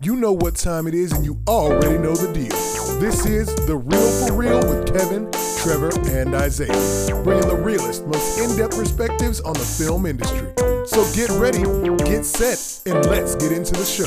You know what time it is, and you already know the deal. This is The Real for Real with Kevin, Trevor, and Isaiah, bringing the realest, most in depth perspectives on the film industry. So get ready, get set, and let's get into the show.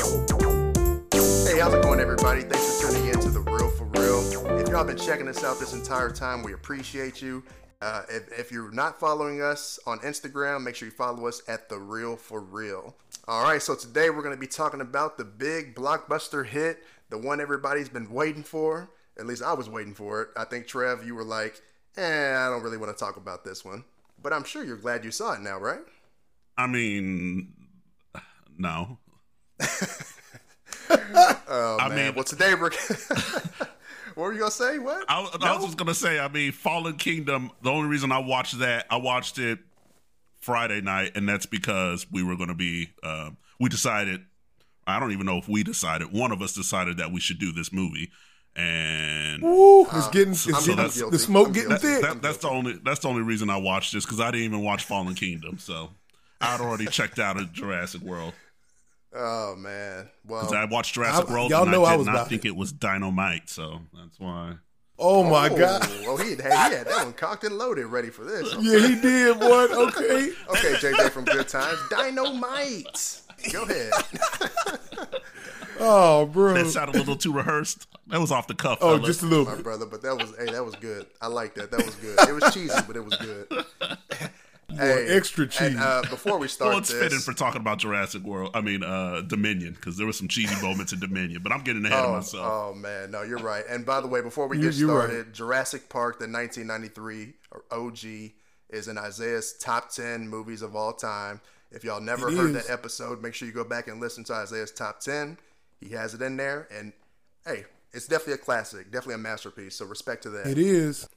Hey, how's it going, everybody? Thanks for tuning in to The Real for Real. If y'all been checking us out this entire time, we appreciate you. Uh, if, if you're not following us on Instagram, make sure you follow us at The Real for Real. All right, so today we're going to be talking about the big blockbuster hit, the one everybody's been waiting for. At least I was waiting for it. I think, Trev, you were like, eh, I don't really want to talk about this one. But I'm sure you're glad you saw it now, right? I mean, no. Oh, I man. mean- well, today we're. what were you going to say? What? I, I was just gonna say. I mean, Fallen Kingdom. The only reason I watched that, I watched it Friday night, and that's because we were gonna be. Um, we decided. I don't even know if we decided. One of us decided that we should do this movie, and Woo, it's getting, it's I'm getting that's- the smoke I'm getting guilty. thick. that, that's the only that's the only reason I watched this because I didn't even watch Fallen Kingdom, so I'd already checked out of Jurassic World. Oh, man. Well, 'Cause I watched Jurassic I- World, y'all and know I I did was not think it. it was dynamite, so that's why. Oh my Oh, god. Well, he, hey, he had that one cocked and loaded, ready for this. Yeah, he did, boy. Okay. Okay, JJ from Good Times, Dynamite. Go ahead. Oh, bro. That sounded a little too rehearsed. That was off the cuff. Oh, fellas. just a little My brother, but that was hey, that was good. I like that. That was good. It was cheesy, but it was good. Hey, extra cheese. And, uh, before we start well, it's fitting for talking about Jurassic World. I mean, uh, Dominion, because there were some cheesy moments in Dominion. But I'm getting ahead of oh, myself. oh man, no, you're right. And by the way, before we get right. started, Jurassic Park, the 1993 or OG, is in Isaiah's top 10 movies of all time. If y'all never It heard is. that episode, make sure you go back and listen to Isaiah's top 10. He has it in there, and hey, it's definitely a classic, definitely a masterpiece. So respect to that. It is.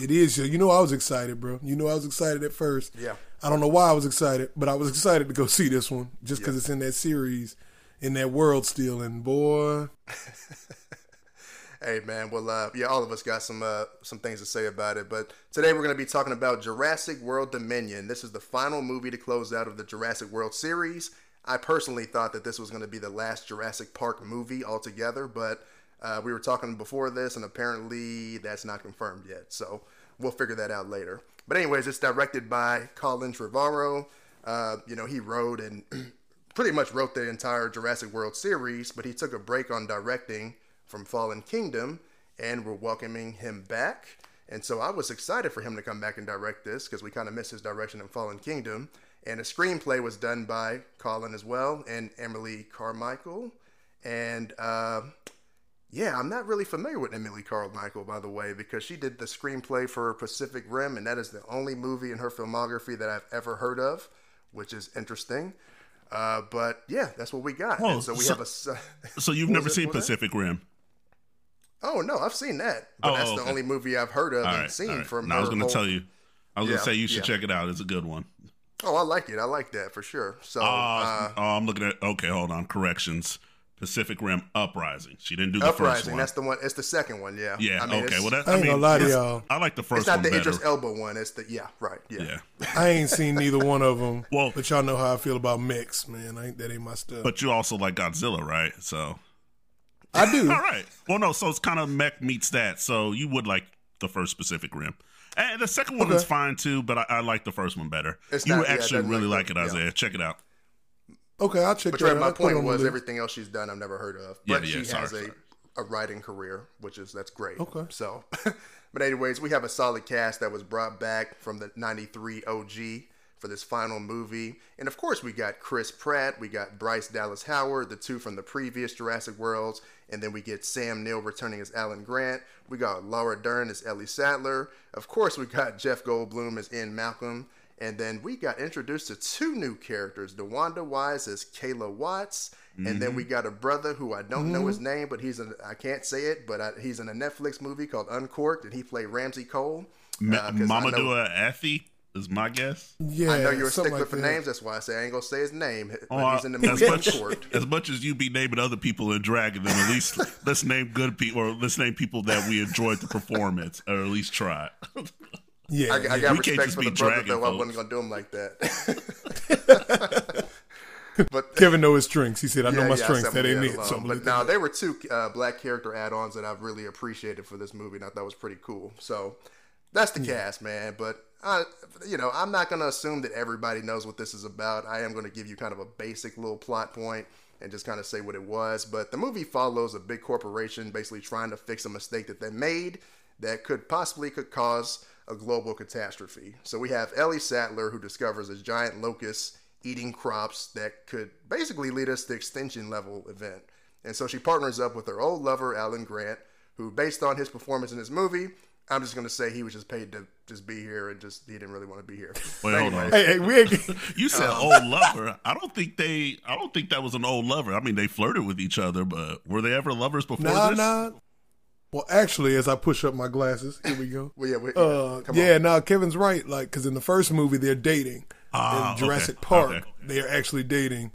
It is. You know, I was excited, bro. You know, I was excited at first. Yeah. I don't know why I was excited, but I was excited to go see this one just because Yeah. it's in that series, in that world still. And boy, Hey man, well, uh, yeah, all of us got some uh, some things to say about it, but today we're going to be talking about Jurassic World Dominion. This is the final movie to close out of the Jurassic World series. I personally thought that this was going to be the last Jurassic Park movie altogether, but uh, we were talking before this, and apparently that's not confirmed yet. So we'll figure that out later. But anyways, it's directed by Colin Trevorrow. Uh, you know, he wrote and pretty much wrote the entire Jurassic World series, but he took a break on directing from Fallen Kingdom, and we're welcoming him back. And so I was excited for him to come back and direct this because we kind of missed his direction in Fallen Kingdom. And the screenplay was done by Colin as well and Emily Carmichael. And uh, yeah, I'm not really familiar with Emily Carmichael, by the way, because she did the screenplay for Pacific Rim, and that is the only movie in her filmography that I've ever heard of, which is interesting. Uh, but yeah, that's what we got. Oh, so we so- have a. so you've never seen was that? Pacific Rim? Oh no, I've seen that, but Oh, that's okay. the only movie I've heard of All and right. seen right. from. I was going to whole- tell you. I was going to say you should yeah. check it out. It's a good one. Oh, I like it. I like that for sure. So, Uh, uh, oh, I'm looking at. Okay, hold on. Corrections. Pacific Rim Uprising. She didn't do the first one. That's the one. It's the second one. Yeah. yeah. I mean, okay. Well, that, I I, ain't mean, gonna lie to y'all. I like the first it's not one the better. Idris Elba one. It's the yeah. Right. Yeah. yeah. I ain't seen neither one of them. Well- but y'all know how I feel about mechs, man. I ain't, that ain't my stuff. But you also like Godzilla, right? So I do. all right. Well, no. So it's kind of mech meets that. So you would like the first Pacific Rim. And the second one Okay. is fine too, but I, I like the first one better. It's you not- would yeah, actually doesn't really like like it, the- yeah. Isaiah. Check it out. Okay, I'll check But that Trey, out. my I'll put it point was everything else she's done I've never heard of. Yeah, But yeah, she sorry, has sorry. a, a writing career, which is that's great. Okay. So, but anyways, we have a solid cast that was brought back from the '93 OG for this final movie, and of course we got Chris Pratt, we got Bryce Dallas Howard, the two from the previous Jurassic Worlds, and then we get Sam Neill returning as Alan Grant. We got Laura Dern as Ellie Sattler. Of course, we got Jeff Goldblum as Ian Malcolm. And then we got introduced to two new characters. DeWanda Wise as Kayla Watts. And then we got a brother who I don't know his name, but he's in, I can't say it, but I, he's in a Netflix movie called Uncorked, and he played Ramsey Cole. Ma- Uh, 'cause I know- Mamoudou Effie is my guess. Yeah, I know you're a something stickler like for that. names. That's why I say I ain't gonna say his name. But Oh, he's in the as movie much Uncorked. as much as you be naming other people and dragging them, at least let's name good people or let's name people that we enjoyed the performance or at least try. Yeah, I, I got We can't respect just for be the brother, dragging though. I wasn't gonna do him like that. but Kevin know his strengths. He said, "I know Yeah, my yeah, strengths. That ain't yeah, it." So but now there were two uh, black character add-ons that I've really appreciated for this movie, and I thought was pretty cool. So that's the cast, man. But I, you know, I'm not gonna assume that everybody knows what this is about. I am gonna give you kind of a basic little plot point and just kind of say what it was. But the movie follows a big corporation basically trying to fix a mistake that they made that could possibly could cause a global catastrophe. So we have Ellie Sattler who discovers a giant locust eating crops that could basically lead us to extinction level event. And so she partners up with her old lover Alan Grant, who based on his performance in this movie, I'm just gonna say he was just paid to just be here and just he didn't really want to be here. Wait, hold on. Hey, hey, we. You said Um, old lover. I don't think they. I don't think that was an old lover. I mean, they flirted with each other, but were they ever lovers before Nah, this? nah. Well, actually, as I push up my glasses, here we go. Well, yeah, we, Uh, come yeah, on. no, Kevin's right. Like, because in the first movie they're dating. Ah, in Jurassic okay, Park, okay. they're actually dating.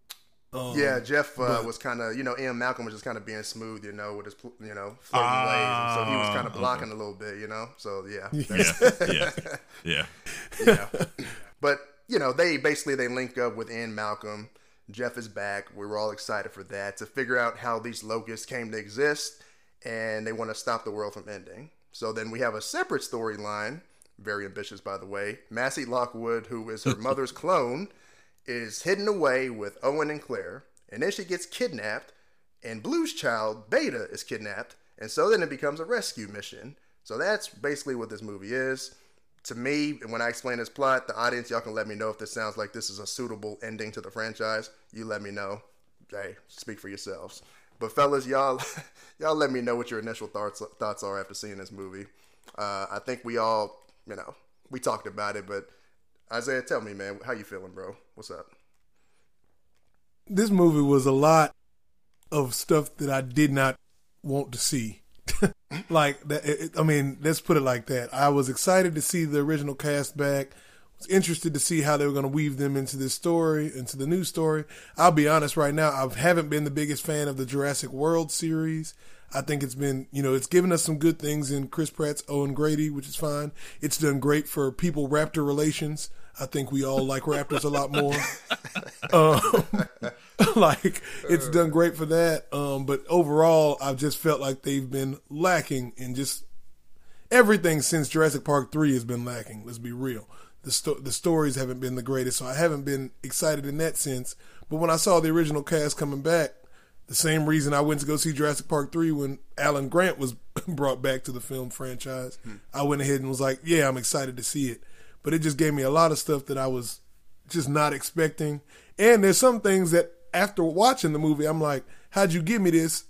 Um, Yeah, Jeff uh, but- was kind of, you know, Ian Malcolm was just kind of being smooth, you know, with his, you know, flirting ways, so he was kind of Ah, blocking a little bit, you know. So yeah, Yeah, yeah, yeah. yeah. but you know, they basically they link up with Ian Malcolm. Jeff is back. We were all excited for that to figure out how these locusts came to exist, and they want to stop the world from ending. So then we have a separate storyline, very ambitious by the way. Maisie Lockwood, who is her mother's clone, is hidden away with Owen and Claire, and then she gets kidnapped, and Blue's child, Beta, is kidnapped, and so then it becomes a rescue mission. So that's basically what this movie is. To me, and when I explain this plot, the audience, y'all can let me know if this sounds like this is a suitable ending to the franchise. You let me know. Hey, speak for yourselves. But fellas, y'all, y'all let me know what your initial thoughts thoughts are after seeing this movie. Uh, I think we all, you know, we talked about it, but Isaiah, tell me, man, how you feeling, bro? What's up? this movie was a lot of stuff that I did not want to see. like that, it, I mean, let's put it like that. I was excited to see the original cast back. Was interested to see how they were going to weave them into this story, into the new story. I'll be honest right now, I haven't been the biggest fan of the Jurassic World series. I think it's been, you know, it's given us some good things in Chris Pratt's Owen Grady, which is fine. It's done great for people raptor relations. I think we all like raptors a lot more. Um, like it's done great for that. Um, but overall, I've just felt like they've been lacking in just everything since Jurassic Park three has been lacking. Let's be real. The sto- the stories haven't been the greatest, so I haven't been excited in that sense. But when I saw the original cast coming back, the same reason I went to go see Jurassic Park three when Alan Grant was brought back to the film franchise, hmm. I went ahead and was like, yeah, I'm excited to see it. But it just gave me a lot of stuff that I was just not expecting. And there's some things that after watching the movie, I'm like, how'd you give me this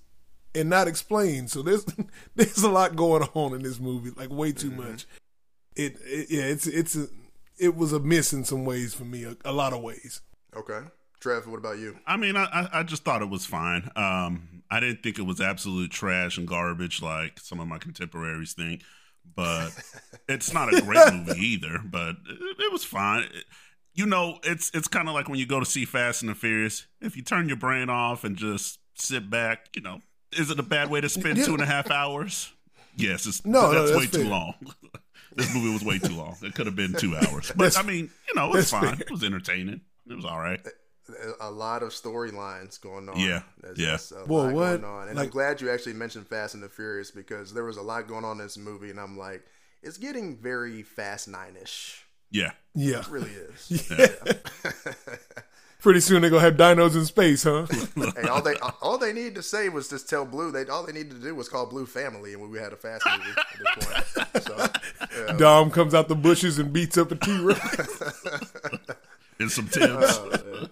and not explain? So there's there's a lot going on in this movie, like way too mm-hmm. much. It, it yeah, it's it's a, it was a miss in some ways for me, a, a lot of ways. Okay, Trev, what about you? I mean, I, I I just thought it was fine. Um, I didn't think it was absolute trash and garbage like some of my contemporaries think, but it's not a great movie either. But it, it was fine. It- you know, it's it's kind of like when you go to see Fast and the Furious. If you turn your brain off and just sit back, you know, is it a bad way to spend two and a half hours? Yes, it's No, no, that's, that's way too fair. long. this movie was way too long. It could have been two hours, but That's- I mean, you know, it was fine. fair. It was entertaining. It was all right. a lot of storylines going on. Yeah, There's yeah. just a Boy, lot what? going on. And I'm glad you actually mentioned Fast and the Furious because there was a lot going on in this movie, and I'm like, it's getting very Fast Nine ish. Yeah. Yeah, It really is. pretty soon they're gonna have dinos in space, huh? hey, all they all they needed to say was just tell Blue. They all they needed to do was call Blue Family, and we had a Fast movie at this point. So, yeah. Dom comes out the bushes and beats up a T Rex. And some tips. Oh,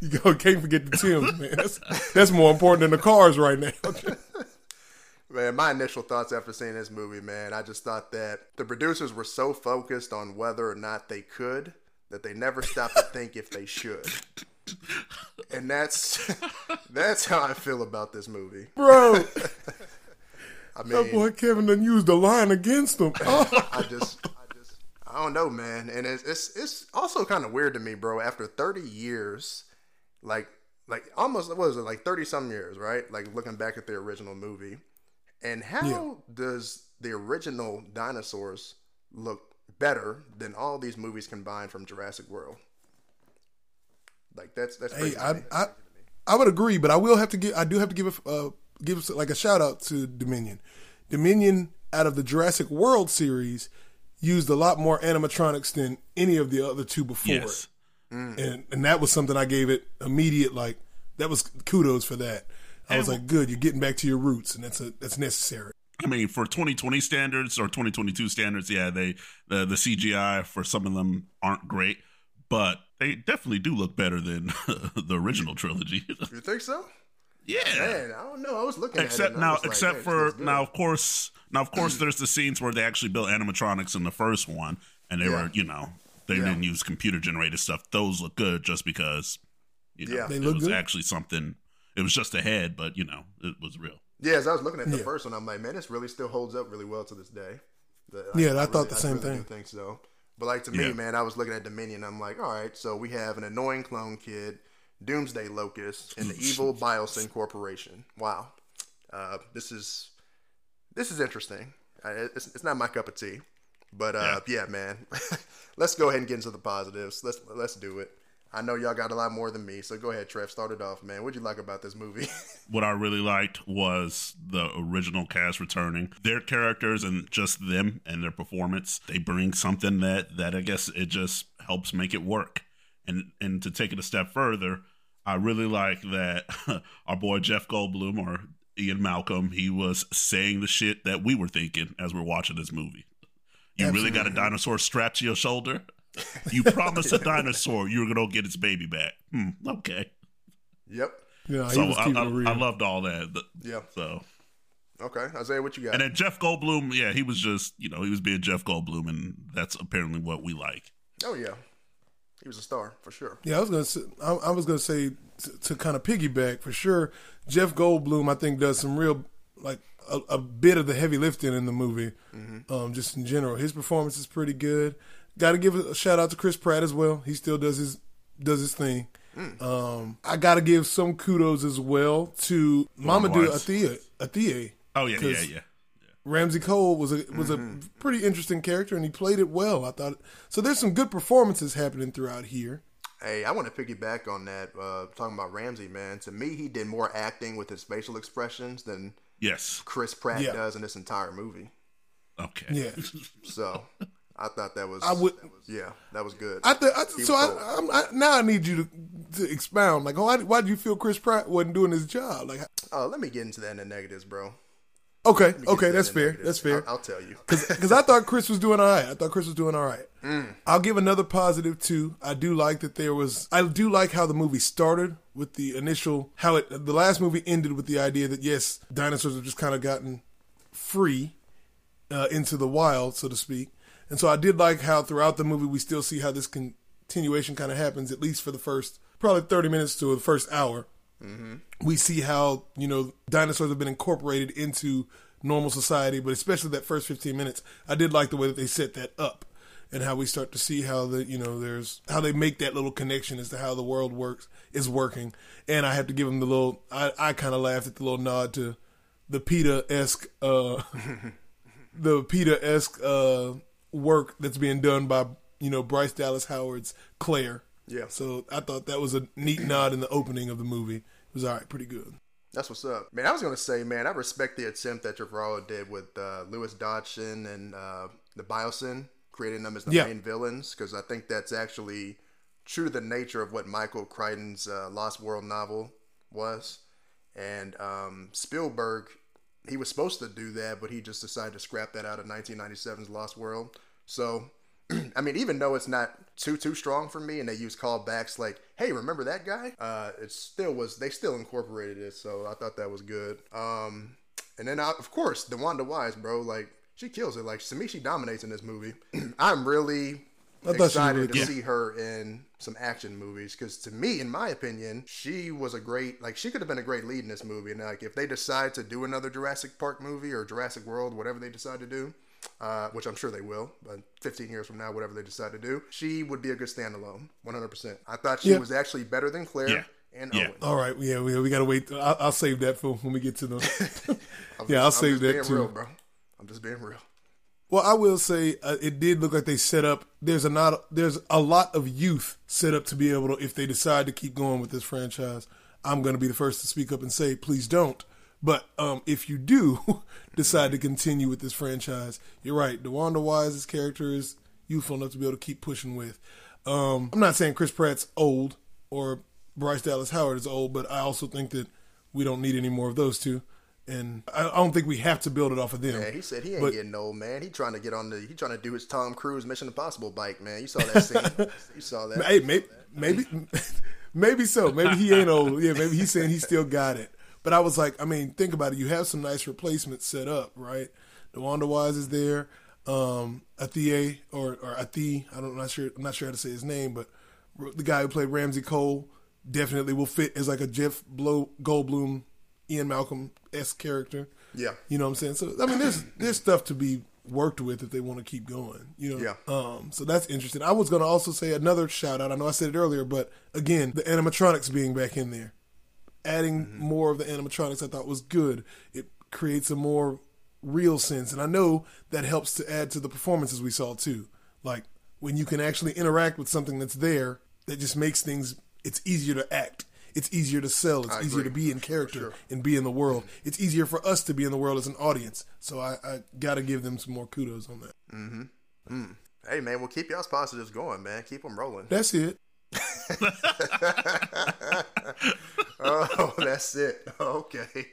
You go, can't forget the Tims, man. That's, that's more important than the cars right now. Man, my initial thoughts after seeing this movie, man, I just thought that the producers were so focused on whether or not they could that they never stop to think if they should. And that's that's how I feel about this movie. Bro, I mean, that boy Kevin done used the line against him. Oh, I just, I just, I don't know, man. And it's it's, it's also kind of weird to me, bro. After 30 years, like like almost what was it like 30 some years, right? Like looking back at the original movie, and how Yeah. does the original dinosaurs look better than all these movies combined from Jurassic World? Like that's that's Hey, crazy. to I. I I would agree, but I will have to give. I do have to give a uh, give like a shout out to Dominion. Dominion out of the Jurassic World series used a lot more animatronics than any of the other two before, Yes. Mm. and and that was something I gave it immediate like that was kudos for that. I was like, good, you're getting back to your roots, and that's a that's necessary. I mean, for 2020 standards or 2022 standards, yeah, they the the CGI for some of them aren't great, but they definitely do look better than the original trilogy. you think so? yeah. Man, I don't know. I was looking Except at it. now, was like, except for now, of course, now of course, there's the scenes where they actually built animatronics in the first one, and they Yeah. were, you know, they Yeah. didn't use computer generated stuff. Those look good just because, you know, Yeah. They it look was good. actually something. It was just a head, but you know, it was real. Yeah, as I was looking at the Yeah. first one, I'm like, man, this really still holds up really well to this day. The- Yeah, I thought really- the same really thing. Think so. But like to me, Yeah. man, I was looking at Dominion. I'm like, all right, so we have an annoying clone kid, Doomsday Locust, and the evil Biosyn Corporation. Wow, uh, this is this is interesting. It's, it's not my cup of tea, but uh, yeah. man, let's go ahead and get into the positives. Let's let's do it. I know y'all got a lot more than me, so go ahead, Trev. Start it off, man. What'd you like about this movie? what I really liked was the original cast returning. Their characters and just them and their performance, they bring something that that I guess it just helps make it work. And and to take it a step further, I really like that our boy Jeff Goldblum or Ian Malcolm, he was saying the shit that we were thinking as we're watching this movie. You really got a dinosaur strapped to your shoulder? You promised a dinosaur you were gonna get its baby back. Hmm, okay. yep. You know, he So was I, I, real. I loved all that. Yeah. So Okay, Isaiah, what you got? and then Jeff Goldblum, yeah, he was just you know he was being Jeff Goldblum, and that's apparently what we like. oh yeah, he was a star for sure. Yeah, I was gonna say, I, I was gonna say to, to kind of piggyback for sure. Jeff Goldblum, I think, does some real like a, a bit of the heavy lifting in the movie. Um, just in general, his performance is pretty good. Got to give a shout out to Chris Pratt as well. He still does his does his thing. Um, I got to give some kudos as well to Mamoudou Wise. Athia. Athia. Oh yeah, yeah, 'Cause yeah. Ramsey Cole was a was a pretty interesting character, and he played it well. I thought so. There's some good performances happening throughout here. Hey, I want to piggyback on that. Uh, talking about Ramsey, man. To me, he did more acting with his facial expressions than Yes. Chris Pratt Yeah. does in this entire movie. Okay. Yeah. So, I thought that was. I would- that was- yeah, that was good. I, th- I He so I, I'm, I now I need you to, to expound. Like, why why do you feel Chris Pratt wasn't doing his job? Like, Oh, let me get into that in the negatives, bro. okay, Let me get okay, that's that in the fair. negatives. That's fair. I'll, I'll tell you. Because I thought Chris was doing all right. I thought Chris was doing all right. I'll give another positive too. I do like that there was. I do like how the movie started with the initial how it. The last movie ended with the idea that yes, dinosaurs have just kind of gotten free uh, into the wild, so to speak. And so I did like how throughout the movie we still see how this continuation kind of happens, at least for the first probably thirty minutes to the first hour. We see how you know dinosaurs have been incorporated into normal society, but especially that first fifteen minutes, I did like the way that they set that up and how we start to see how the you know there's how they make that little connection as to how the world works is working. And I have to give them the little I, I kind of laughed at the little nod to the PETA esque uh, the PETA esque uh, work that's being done by you know Bryce Dallas Howard's Claire. Yeah. So I thought that was a neat nod in the opening of the movie. It was all right, pretty good. That's what's up, man. I was gonna say, man, I respect the attempt that Trevorrow did with uh, Lewis Dodgson and uh, the Biosyn, creating them as the Yeah. main villains, because I think that's actually true to the nature of what Michael Crichton's uh, Lost World novel was. And um, Spielberg, he was supposed to do that, but he just decided to scrap that out of 1997's Lost World. So, I mean, even though it's not too too strong for me, and they use callbacks like, "Hey, remember that guy?" Uh, it still was. They still incorporated it, so I thought that was good. Um, and then, I, of course, the DeWanda Wise, bro, like she kills it. Like to me, she dominates in this movie. I'm really I thought she excited really to good. see her in some action movies because to me in my opinion she was a great like she could have been a great lead in this movie and like if they decide to do another jurassic park movie or jurassic world whatever they decide to do uh, which i'm sure they will but 15 years from now whatever they decide to do she would be a good standalone 100% i thought she Yeah. was actually better than claire Yeah. and Yeah. owen All right, yeah, we, we got to wait. I'll, I'll save that for when we get to the. Yeah, I'll I'm save just that being too. real, bro i'm just being real Well, I will say uh, it did look like they set up. There's a not. There's a lot of youth set up to be able to, if they decide to keep going with this franchise. I'm going to be the first to speak up and say, please don't. But um, if you do decide to continue with this franchise, you're right. DeWanda Wise's character is youthful enough to be able to keep pushing with. Um, I'm not saying Chris Pratt's old or Bryce Dallas Howard is old, but I also think that we don't need any more of those two. And I, I don't think we have to build it off of them. Yeah, he said he ain't But- getting old, man. He trying to get on the. He trying to do his Tom Cruise Mission Impossible bike, man. You saw that scene. you saw that. Hey, maybe, maybe, maybe so. Maybe he ain't old. Yeah, maybe he's saying he still got it. But I was like, I mean, think about it. You have some nice replacements set up, right? DeWanda Wise is there. Um, Athie or or Athie, I don't, I'm not sure. I'm not sure how to say his name, but the guy who played Ramsey Cole definitely will fit as like a Jeff Blow, Goldblum, Ian Malcolm s character. Yeah. You know what I'm saying? So I mean, there's there's stuff to be worked with if they want to keep going. You know. Yeah. Um. So that's interesting. I was going to also say another shout out. I know I said it earlier, but again, the animatronics being back in there, adding Mm-hmm. more of the animatronics, I thought was good. It creates a more real sense, and I know that helps to add to the performances we saw too. Like when you can actually interact with something that's there, that just makes things. It's easier to act. It's easier to sell. It's I easier agree. to be in character and be in the world. It's easier for us to be in the world as an audience. So I, I got to give them some more kudos on that. Hmm. Hey, man. Well, keep y'all's positives going, man. Keep them rolling. That's it. oh, that's it. Okay.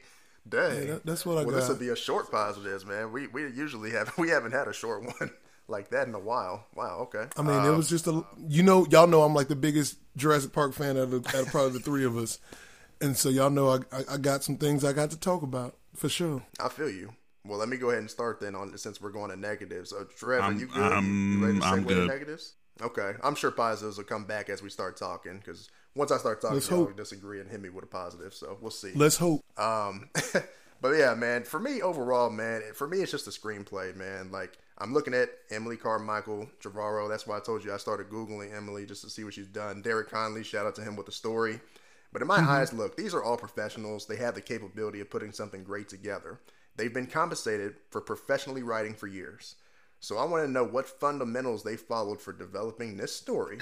Dang. Yeah, that- that's what I got. well, this will be a short positives, man. We we usually have we haven't had a short one like that in a while. Wow. Okay. I mean, it was just a. You know, y'all know I'm like the biggest Jurassic Park fan out of, out of probably the three of us, and so y'all know I, I I got some things I got to talk about for sure. I feel you. Well, let me go ahead and start then on since we're going to negatives. So, Trevor, I'm- you good? I'm- you ready to I'm good. negatives? Okay, I'm sure positives will come back as we start talking because once I start talking, Let's y'all hope. will disagree and hit me with a positive. So we'll see. Let's hope. Um, but yeah, man, for me overall, man, for me it's just a screenplay, man. Like I'm looking at Emily Carmichael Trevorrow. That's why I told you I started googling Emily just to see what she's done. Derek Connolly, shout out to him with the story. But in my mm-hmm. eyes, look, these are all professionals. They have the capability of putting something great together. They've been compensated for professionally writing for years. So I want to know what fundamentals they followed for developing this story.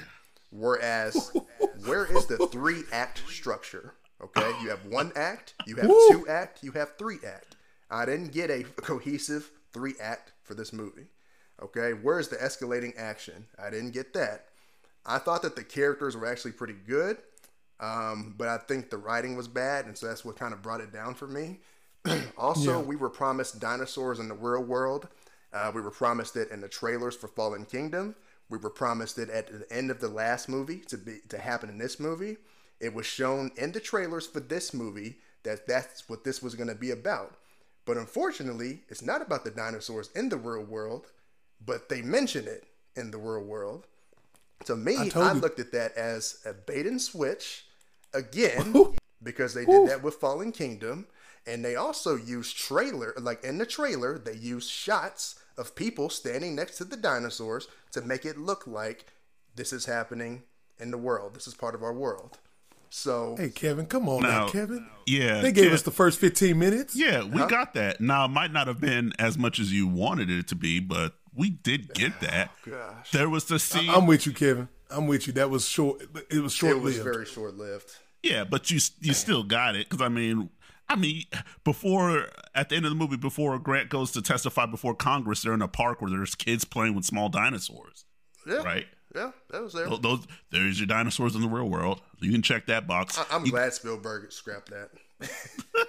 Whereas, where is the three act structure? Okay, you have one act, you have two act, you have three act. I didn't get a cohesive three act for this movie. Okay, where's the escalating action? I didn't get that. I thought that the characters were actually pretty good, um, but I think the writing was bad, and so that's what kind of brought it down for me. also, we were promised dinosaurs in the real world. Uh, we were promised it in the trailers for Fallen Kingdom. We were promised it at the end of the last movie to be to happen in this movie. It was shown in the trailers for this movie that that's what this was going to be about. But unfortunately, it's not about the dinosaurs in the real world, but they mention it in the real world. To me, I, you. looked at that as a bait and switch again because they did that with Fallen Kingdom. And they also used trailer, like in the trailer, they used shots of people standing next to the dinosaurs to make it look like this is happening in the world. This is part of our world. So Hey, Kevin, come on now, Now- Kevin. Yeah, They gave Kev- us the first 15 minutes. Yeah, we got that. Now, it might not have been as much as you wanted it to be, but we did get oh, that. gosh. There was the scene. I'm with you, Kevin. I'm with you. That was short. It was short it was lived. very short lived. yeah, but you you still got it because I mean, I mean, before at the end of the movie, before Grant goes to testify before Congress, they're in a park where there's kids playing with small dinosaurs. Yeah. Right. Yeah, that was there. Those, those there's your dinosaurs in the real world. You can check that box. I- I'm glad Spielberg scrapped that.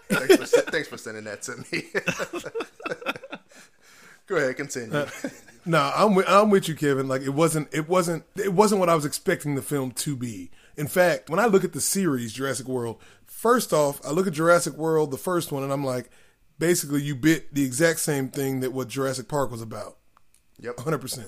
thanks, for, thanks for sending that to me. Go ahead, continue. Uh, no, I'm with, I'm with you, Kevin. Like it wasn't it wasn't it wasn't what I was expecting the film to be. In fact, when I look at the series Jurassic World, first off, I look at Jurassic World, the first one, and I'm like, basically, you bit the exact same thing that what Jurassic Park was about. yep. 100. percent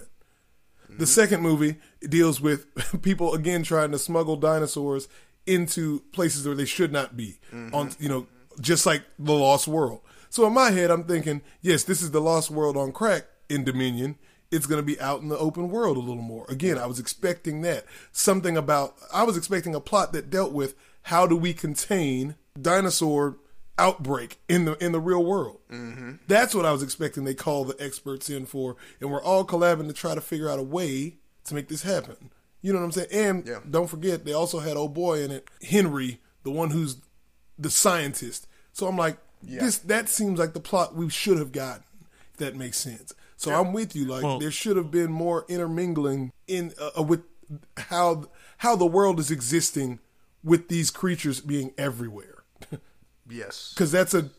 The mm-hmm. second movie deals with people again trying to smuggle dinosaurs into places where they should not be. Mm-hmm. On you know, just like the Lost World. So in my head, I'm thinking, yes, this is the Lost World on crack in Dominion. It's going to be out in the open world a little more. Again, I was expecting that something about. I was expecting a plot that dealt with how do we contain dinosaur outbreak in the in the real world. Mm-hmm. That's what I was expecting. They call the experts in for, and we're all collabing to try to figure out a way to make this happen. You know what I'm saying? And Yeah. don't forget, they also had old boy in it, Henry, the one who's the scientist. So I'm like, this that seems like the plot we should have gotten. If that makes sense. So I'm with you. Like Well- there should have been more intermingling in uh, uh, with how how the world is existing with these creatures being everywhere. Yes. Because that's a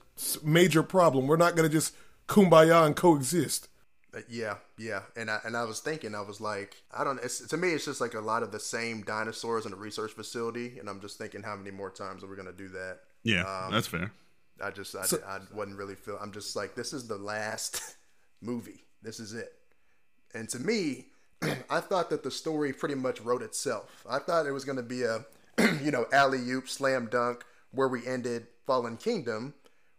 major problem. We're not going to just kumbaya and coexist. Uh, Yeah, yeah, and I and I was thinking, I was like, I don't. It's, to me, it's just like a lot of the same dinosaurs in a research facility, and I'm just thinking, how many more times are we gonna do that? Yeah, that's fair. I just, I, I wasn't really feel. I'm just like, this is the last movie. This is it. And to me, I thought that the story pretty much wrote itself. I thought it was gonna be a, you know, alley oop slam dunk where we ended Fallen Kingdom,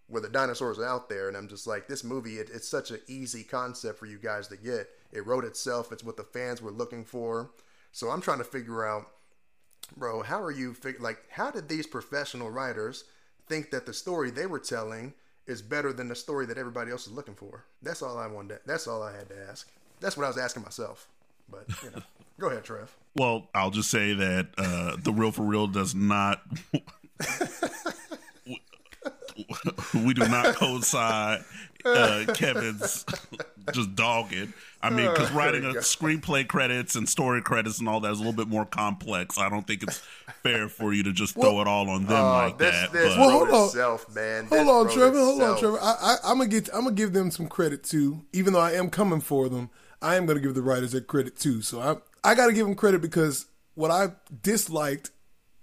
where the dinosaurs are out there, and I'm just like, this movie, it, it's such an easy concept for you guys to get. It wrote itself. It's what the fans were looking for. So I'm trying to figure out, bro, how are you fig- like? How did these professional writers think that the story they were telling is better than the story that everybody else is looking for? That's all I wanted. That's all I had to ask. That's what I was asking myself. But you know, go ahead, Trev. Well, I'll just say that uh, the real for real does not. we do not coincide uh, Kevin's just dogging. I mean, because writing a screenplay credits and story credits and all that is a little bit more complex. I don't think it's fair for you to just throw it all on them like Oh, this that. this Well, wrote hold on. itself, man. Hold on, wrote Trevor. Hold on. Trevor. I, I, I'm gonna get. I'm gonna give them some credit too. Even though I am coming for them, I am gonna give the writers their credit too. So I, I got to give them credit because what I disliked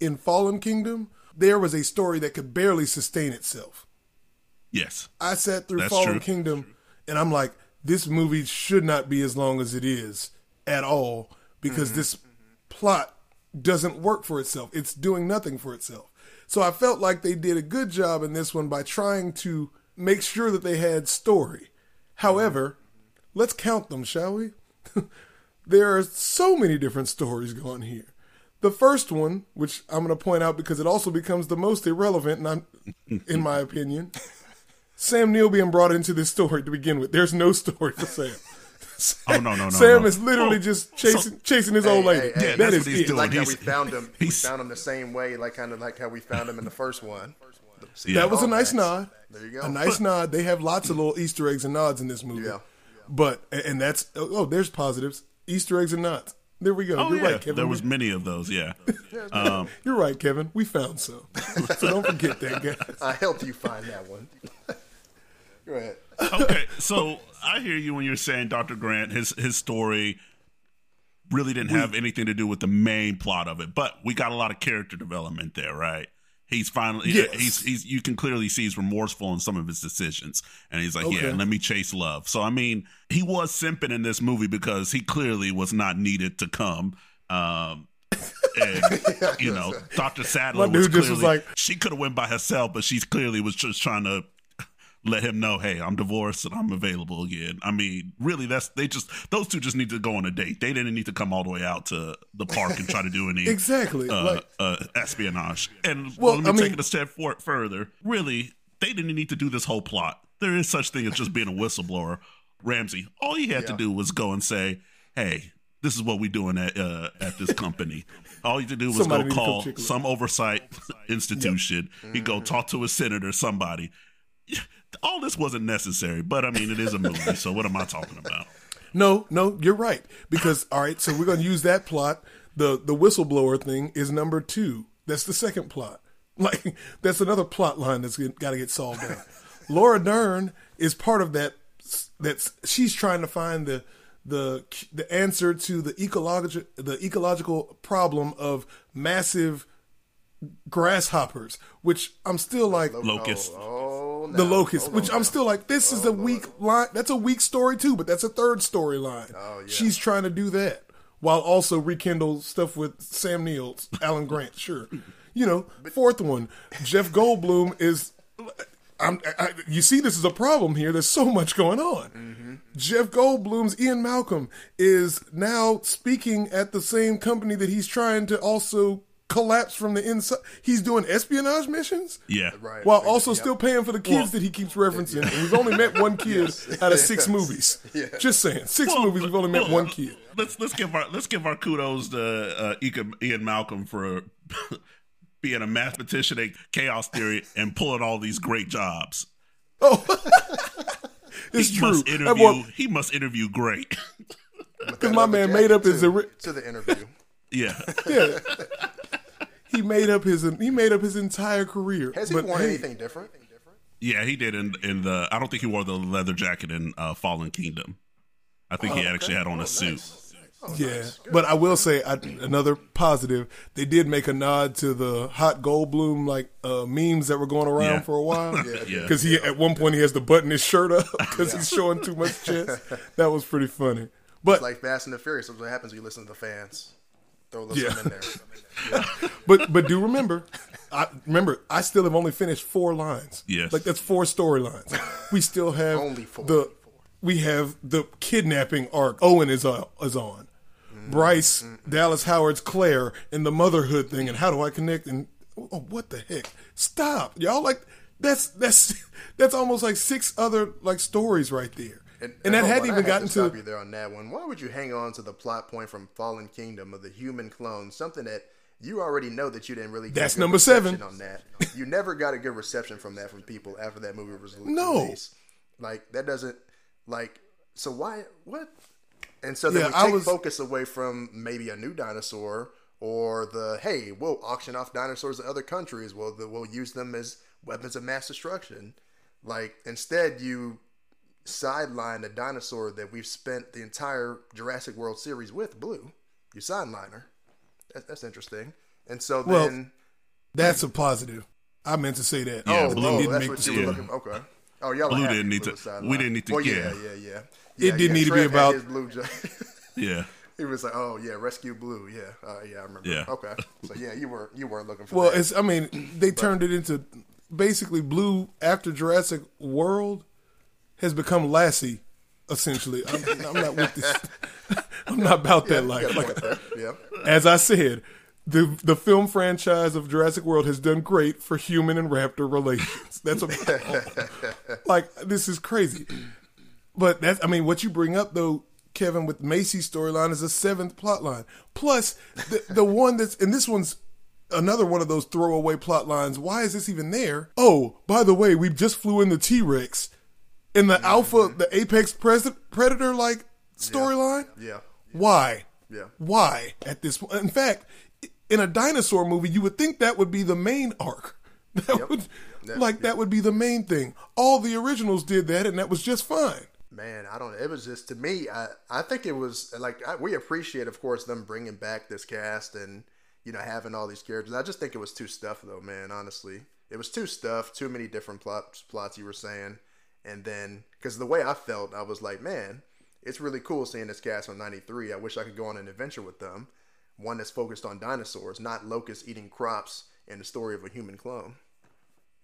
in Fallen Kingdom, there was a story that could barely sustain itself. yes. I sat through That's Fallen true. Kingdom, and I'm like, this movie should not be as long as it is at all because Mm-hmm. this plot doesn't work for itself. It's doing nothing for itself. So I felt like they did a good job in this one by trying to make sure that they had story. However, let's count them, shall we? there are so many different stories going here. The first one, which I'm going to point out because it also becomes the most irrelevant, and I'm, in my opinion, Sam Neill being brought into this story to begin with. There's no story for Sam. Oh no no no. Sam no. is literally Oh, just so- chasing chasing his Hey, old lady. hey, hey, Yeah, that that's is what he's it. doing. Like how we found him. We found him the same way, like kind of like how we found him in the first one. See, That was a nice nod. There you go. A nice nod. They have lots of little Easter eggs and nods in this movie. Yeah. But and that's oh, oh, there's positives. Easter eggs and nods. There we go. Oh You're yeah, right, Kevin. there was many of those. Yeah. Um, You're right, Kevin. We found some. so don't forget that, guys. I helped you find that one. go ahead. okay, so I hear you when you're saying Dr. Grant, his his story really didn't have anything to do with the main plot of it, but we got a lot of character development there, right? He's finally Yes. he's he's you can clearly see he's remorseful in some of his decisions, and he's like, Okay. yeah, let me chase love. So I mean, he was simping in this movie because he clearly was not needed to come. Um, and you know, Dr. Sattler was clearly was like- she could have went by herself, but she clearly was just trying to let him know, hey, I'm divorced and I'm available again. I mean, really, that's they just those two just need to go on a date. They didn't need to come all the way out to the park and try to do any Exactly. uh, like uh, espionage. And Well, let me I take mean- it a step for, further. Really, they didn't need to do this whole plot. There is such thing as just being a whistleblower. Ramsey, all he had to do was go and say, "Hey, this is what we doing at uh, at this company." all he had to do was Somebody go need to come call check it out. some oversight institution. He go Mm-hmm. talk to a senator, somebody. All this wasn't necessary, but I mean, it is a movie, so what am I talking about? No, no, you're right. Because all right, so we're gonna use that plot. The the whistleblower thing is number two. That's the second plot. Like that's another plot line that's got to get solved out. Laura Dern is part of that. That's she's trying to find the the the answer to the ecological the ecological problem of massive grasshoppers, which I'm still like Locust. Oh, oh the locust, hold which on I'm now. still like, this is a weak line. That's a weak story too, but that's a third storyline. Oh, yeah. She's trying to do that while also rekindle stuff with Sam Neill, Alan Grant. Sure, you know. Fourth one, Jeff Goldblum is. I'm, I, you see, this is a problem here. There's so much going on. Mm-hmm. Jeff Goldblum's Ian Malcolm is now speaking at the same company that he's trying to also collapse from the inside. He's doing espionage missions. Yeah. Right. While also Yep. still paying for the kids Well- that he keeps referencing. And we've only met one kid out of six movies. Yeah. Just saying, six Well, movies. We've only met well, one kid. Let's let's give our let's give our kudos to uh, Ian, Ian Malcolm for being a mathematician at Chaos Theory and pulling all these great jobs. Oh, it's he true. must interview. boy- he must interview great. Because my man made up his to, ori- to the interview. yeah. yeah. He made up his he made up his entire career. Has he But, worn hey, anything different? Yeah, he did in in the. I don't think he wore the leather jacket in uh, Fallen Kingdom. I think he actually had on a suit. Yeah, but I will say I, another positive. They did make a nod to the hot Goldblum like uh, memes that were going around Yeah. for a while. Yeah. because he at one point he has to button his shirt up because he's showing too much chest. That was pretty funny. But Like Fast and the Furious. That's what happens when you listen to the fans. Throw a little Yeah. something in there. but but do remember, I remember I still have only finished four lines. Yes. like that's four storylines. We still have Only four. The we have the kidnapping arc. Owen is uh, is on. Bryce, Dallas Howard's Claire, and the motherhood thing, and how do I connect? And oh, what the heck? Stop, y'all! Like that's that's that's almost like six other like stories right there, and, that hadn't even gotten to, stop to. you there on that one. Why would you hang on to the plot point from Fallen Kingdom of the human clone? Something that you already know that you didn't really. Get That's good number seven. On that, you never got a good reception from that from people after that movie was released. No. Like that doesn't like. So why what? And so Yeah, then we I take was- focus away from maybe a new dinosaur or the hey, we'll auction off dinosaurs in other countries. We'll we'll use them as weapons of mass destruction. Like instead, you sideline a dinosaur that we've spent the entire Jurassic World series with, Blue. You sideline her. That, that's interesting. And so Well, then, That's a positive. I meant to say that. Yeah, oh, but Blue oh, didn't make the story. looking. Okay. Oh, y'all. Blue didn't need Blue to- we didn't need to- Well, yeah, yeah. yeah, yeah. It Yeah, didn't yeah, need to be about- his blue. jo- Yeah. he was like, "Oh yeah, rescue Blue." Yeah, uh, yeah, I remember. Yeah. Okay. So yeah, you were you were looking for. Well, that. it's. I mean, they turned it into basically Blue after Jurassic World has become Lassie, essentially. I'm, I'm not with this. I'm not about that You life. Like. Yeah. as I said, the the film franchise of Jurassic World has done great for human and raptor relations. That's a, like this is crazy. But that's I mean, what you bring up though, Kevin, with Maisie's storyline is a seventh plot line. Plus the the one that's and this one's another one of those throwaway plot lines. Why is this even there? Oh, by the way, we just flew in the T Rex. In the alpha, the apex pres- predator like storyline. Yeah. Why? Yeah. Why at this point? In fact, in a dinosaur movie, you would think that would be the main arc. That would, That- like, that would be the main thing. All the originals did that, and that was just fine. Man, I don't. It was just to me. I I think it was like I, we appreciate, of course, them bringing back this cast and you know having all these characters. I just think it was too stuff, though, man. Honestly, it was too stuff. Too many different plots. Plots you were saying, and then because the way I felt, I was like, man, it's really cool seeing this cast on '93. I wish I could go on an adventure with them. One that's focused on dinosaurs, not locusts eating crops, and the story of a human clone.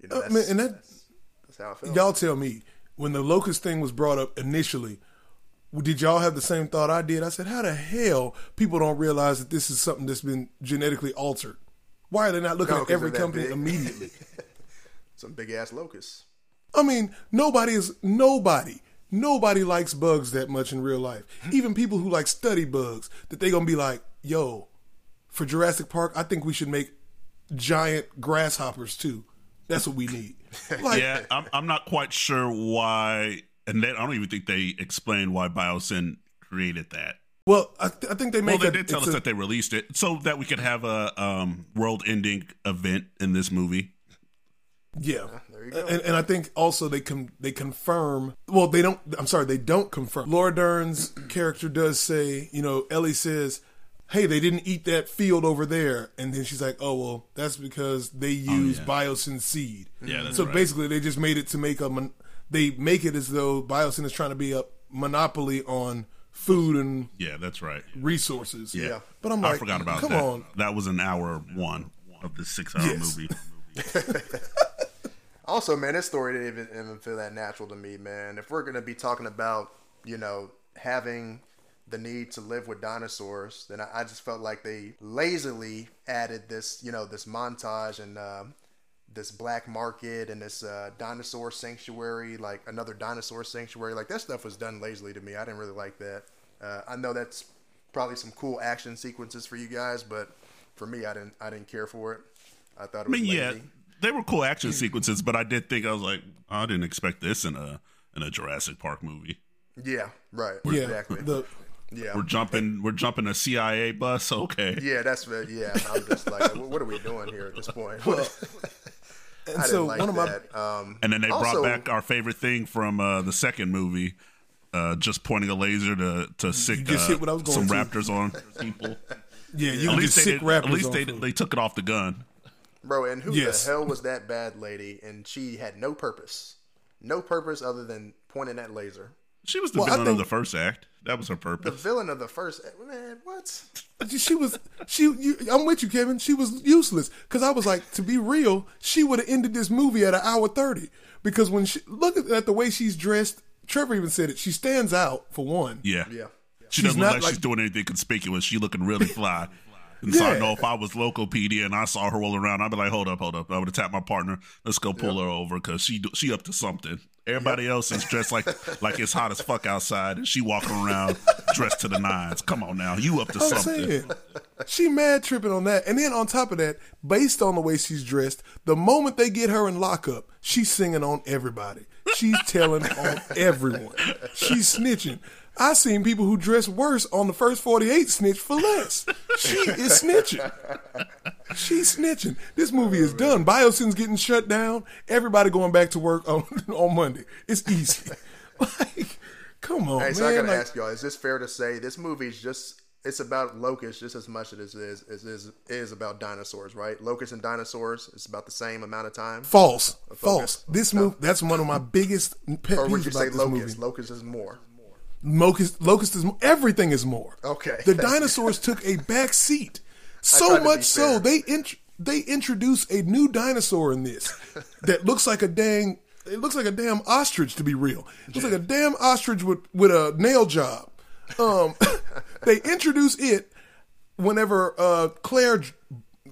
You know, Uh, that's, man, and that that's how I felt. y'all tell me when the locust thing was brought up initially. Did y'all have the same thought I did? I said, "How the hell people don't realize that this is something that's been genetically altered? Why are they not looking No, at every company big. immediately?" Some big ass locusts. I mean, nobody is nobody. Nobody likes bugs that much in real life. Even people who like study bugs, that they gonna be like, yo, for Jurassic Park, I think we should make giant grasshoppers too. That's what we need. Like, Yeah, I'm, I'm not quite sure why, and they, I don't even think they explained why Biosyn created that. well, I, th- I think they made. Well, they a, did tell us a- that they released it so that we could have a um, world-ending event in this movie. Yeah, there you go. and, and I think also they com- they confirm. Well, they don't. I'm sorry, they don't confirm. Laura Dern's character does say, you know, Ellie says, "Hey, they didn't eat that field over there," and then she's like, "Oh well, that's because they oh, use yeah. Biosyn seed." Yeah, that's so right. basically, they just made it to make a. Mon- they make it as though Biosyn is trying to be a monopoly on food and Yeah, that's right. resources. Yeah, but I'm like, I forgot about come that. on. That was an hour one of the six-hour Yes. movie. Also, man, this story didn't even, even feel that natural to me, man. If we're gonna be talking about, you know, having the need to live with dinosaurs, then I, I just felt like they lazily added this, you know, this montage and um, this black market and this uh, dinosaur sanctuary, like another dinosaur sanctuary. Like that stuff was done lazily to me. I didn't really like that. Uh, I know that's probably some cool action sequences for you guys, but for me, I didn't. I didn't care for it. I thought it I was mean, lazy. yeah, they were cool action sequences, but I did think I was like, I didn't expect this in a in a Jurassic Park movie. Yeah, right. Yeah, exactly. the yeah. We're jumping, we're jumping a CIA bus. Okay, yeah, that's what- yeah. I'm just like, what what are we doing here at this point? and I didn't so like one of my that. Um, and then they also- brought back our favorite thing from uh, the second movie, uh, just pointing a laser to to sick uh, what I was going some to. raptors on people. yeah, you At least just they did, rappers at least on they they took it off the gun. Bro, and who Yes. the hell was that bad lady? And she had no purpose. No purpose other than pointing that laser. She was the Well, villain of the first act. That was her purpose. The villain of the first man, what? she was she you, i'm with you kevin she was useless because i was like to be real she would have ended this movie at an hour 30 because when she look at, at the way she's dressed trevor even said it she stands out for one Yeah, Yeah. She She's doesn't look not like, like- she's doing anything conspicuous. She looking really fly. And so I know if I was local PD and I saw her rolling around, I'd be like, "Hold up, hold up!" I would have tapped my partner. Let's go pull her over because she she up to something. Everybody else is dressed like like it's hot as fuck outside, and she walking around dressed to the nines. Come on now, you up to I'm something? saying she mad tripping on that and then on top of that based on the way she's dressed the moment they get her in lockup she's singing on everybody she's telling on everyone she's snitching I seen people who dress worse on the first 48 snitch for less. She is snitching. She's snitching. This movie is done. Biosyn's getting shut down. Everybody going back to work on, on Monday. It's easy. Like, come on, Hey, man. so I gotta Like, ask y'all: Is this fair to say this movie's just it's about locusts just as much as it is as is is about dinosaurs, right? Locusts and dinosaurs. It's about the same amount of time. False. False. This movie, that's one of my biggest pet Or would peeves you about say this locusts? movie. Locust is more. Locust, locust is, everything is more. Okay. The dinosaurs took a back seat. So much so, they int- they introduce a new dinosaur in this that looks like a dang, it looks like a damn ostrich to be real. It looks like a damn ostrich with, with a nail job. Um, they introduce it whenever uh, Claire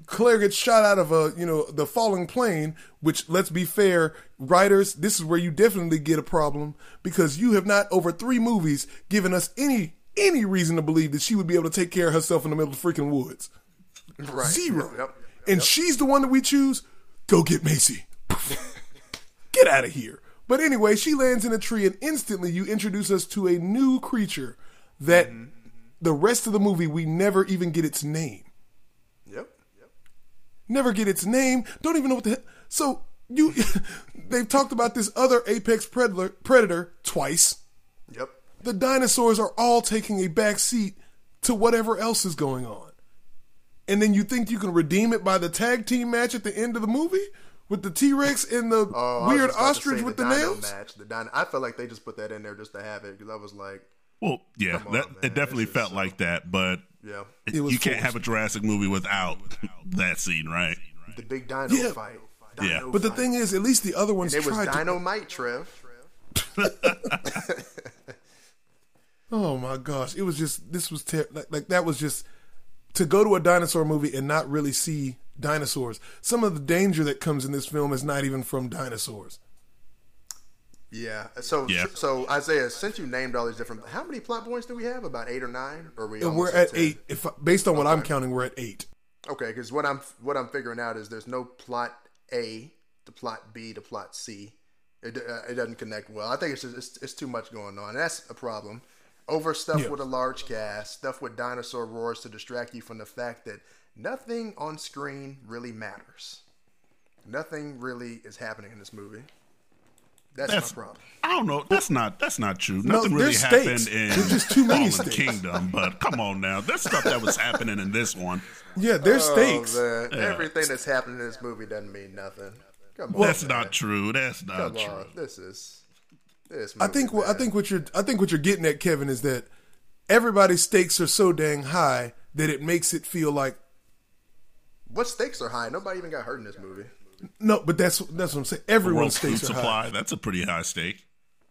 Claire gets shot out of a you know the falling plane. Which let's be fair, writers, this is where you definitely get a problem because you have not over three movies given us any any reason to believe that she would be able to take care of herself in the middle of the freaking woods. Right. Zero. Yep. And she's the one that we choose. Go get Maisie. get out of here. But anyway, she lands in a tree, and instantly you introduce us to a new creature that Mm-hmm. the rest of the movie we never even get its name. Yep. Yep. Never get its name. Don't even know what the hell. So you, they've talked about this other apex predator, predator twice. Yep. The dinosaurs are all taking a back seat to whatever else is going on. And then you think you can redeem it by the tag team match at the end of the movie with the T Rex and the Oh, weird just about to ostrich with the, dino nails? Match. The dino. I felt like they just put that in there just to have it because I was like, Well, yeah, Come on, that, it definitely This felt so- like that, but yeah, It was you can't have a Jurassic movie without that scene, right? the big dino Yeah. fight. Yeah. But the thing is, at least the other ones it was tried to. dynamite, Trev. Oh my gosh, it was just this was ter- like, like that was just to go to a dinosaur movie and not really see dinosaurs. Some of the danger that comes in this film is not even from dinosaurs. Yeah. So Yeah. so Isaiah, since you named all these different, how many plot points do we have? About eight or nine? Or are we? And we're at 10? eight. If based on what I'm counting, we're at eight. Okay, because what I'm what I'm figuring out is there's no plot A to plot B to plot C. It, uh, it doesn't connect well. I think it's just it's, it's too much going on. That's a problem. Over stuff Yeah. with a large cast, stuff with dinosaur roars to distract you from the fact that nothing on screen really matters. Nothing really is happening in this movie. That's, That's my problem. I don't know. That's not that's not true. No, Nothing really happened stakes. in There's just too many Fallen. Kingdom, but come on now, there's stuff that was happening in this one. Yeah, there's stakes. Oh, man. Yeah. Everything that's happening in this movie doesn't mean nothing. Come on, That's man. not true. That's not Come true. on. This is this. I think movie, what I think what you're I think what you're getting at, Kevin, is that everybody's stakes are so dang high that it makes it feel like What stakes are high? Nobody even got hurt in this movie. No, but that's that's what I'm saying. World Everyone's food stakes are high. supply. That's a pretty high stake.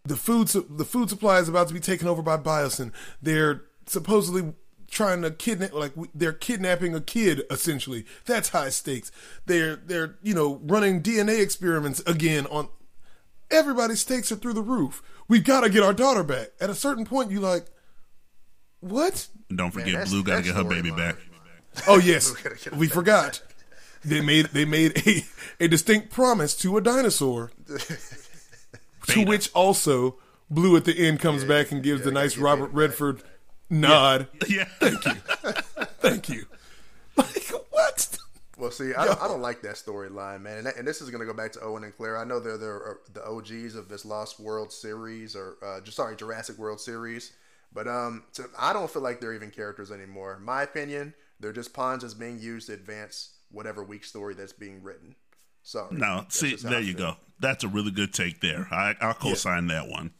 the food su- the food supply is about to be taken over by Biosyn. They're supposedly trying to kidnap like they're kidnapping a kid essentially that's high stakes they're they're you know running dna experiments again on everybody's stakes are through the roof We've gotta get our daughter back at a certain point you like what And don't forget, that's- Blue got to get her baby storyline. back. oh yes gotta get her we forgot they made they made a, a distinct promise to a dinosaur to which also blue at the end comes back and gives the nice robert Beta back. redford nod Yeah. thank you thank you. like what Well, see, I don't, I don't like that storyline, man. And, that, and this is going to go back to Owen and Claire. I know they're, they're the OGs of this Lost World series, or uh, just sorry, Jurassic World series. But um, so I don't feel like they're even characters anymore. My opinion, they're just pawns that's being used to advance whatever weak story that's being written. Sorry. No, That's see, there you go. That's a really good take there. I, I'll co-sign that one.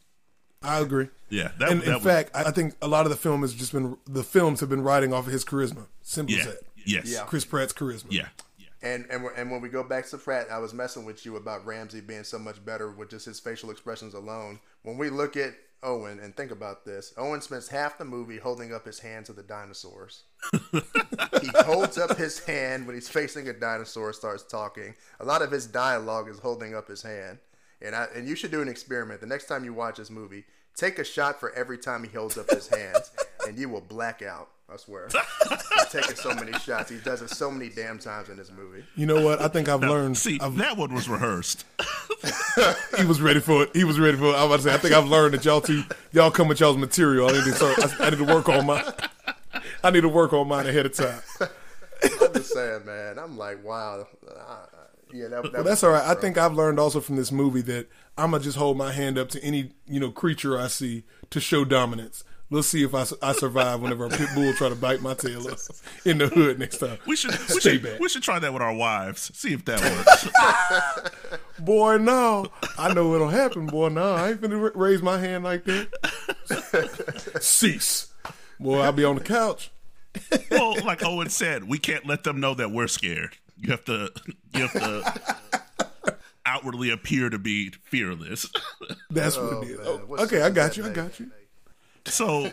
i agree Yeah, that, and that in was- fact i I think a lot of the film has just been the films have been riding off of his charisma simple yeah, as that yes, Yeah. chris pratt's charisma yeah, And and and when we go back to Pratt, I was messing with you about Ramsay being so much better with just his facial expressions alone. When we look at Owen and think about this, Owen spends half the movie holding up his hand to the dinosaurs. he holds up his hand when he's facing a dinosaur, starts talking. A lot of his dialogue is holding up his hand. And I and you should do an experiment. The next time you watch this movie, take a shot for every time he holds up his hands, and you will black out. I swear. He's taking so many shots. He does it so many damn times in this movie. you know what i think i've learned See, I've, that one was rehearsed. He was ready for it he was ready for it i was about to say i think i've learned that y'all two y'all come with y'all's material i need to start i, I need to work on my i need to work on mine ahead of time I'm just saying, man. I'm like, wow. Uh, yeah, that, that Well, that's all right. I think I've learned also from this movie that I'm gonna just hold my hand up to any you know creature I see to show dominance. Let's see if I, I survive whenever a pit bull try to bite my tail up in the hood next time. We should, we Stay should, back. we should try that with our wives. See if that works. Boy, no, I know it'll happen. Boy, no, I ain't finna ra- raise my hand like that. Cease, boy. I'll be on the couch. well, like Owen said, we can't let them know that we're scared. You have to, you have to outwardly appear to be fearless. That's what Oh, it is. man. Oh, okay, I got you. I got you. So,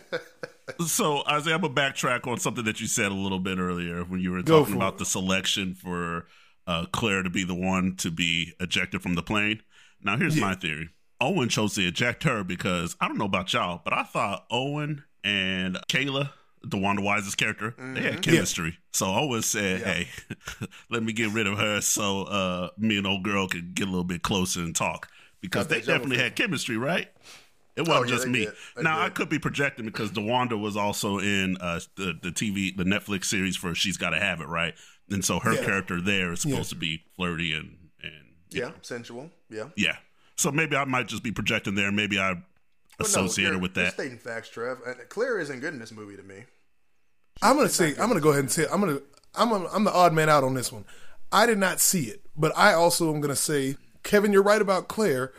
so Isaiah, I'm gonna backtrack on something that you said a little bit earlier when you were Go talking about it. the selection for uh, Claire to be the one to be ejected from the plane. Now, here's my theory: Owen chose to eject her because I don't know about y'all, but I thought Owen and Kayla. DeWanda Wise's character, they Mm-hmm. had chemistry. So Owen said, "Hey, let me get rid of her so uh, me and old girl could get a little bit closer and talk because they definitely had chemistry, right? It wasn't Oh, yeah, just me. did. They now I could be projecting because DeWanda was also in uh, the the TV the Netflix series for She's Got to Have It right, and so her Yeah. character there is supposed Yeah. to be flirty and and Yeah, sensual. Yeah. yeah. So maybe I might just be projecting there. Maybe I But no, associate her with that. stating facts, Trev. Claire isn't good in this movie to me. I'm gonna say I'm gonna go ahead and say I'm gonna I'm a, I'm the odd man out on this one. I did not see it, but I also am gonna say Kevin, you're right about Claire.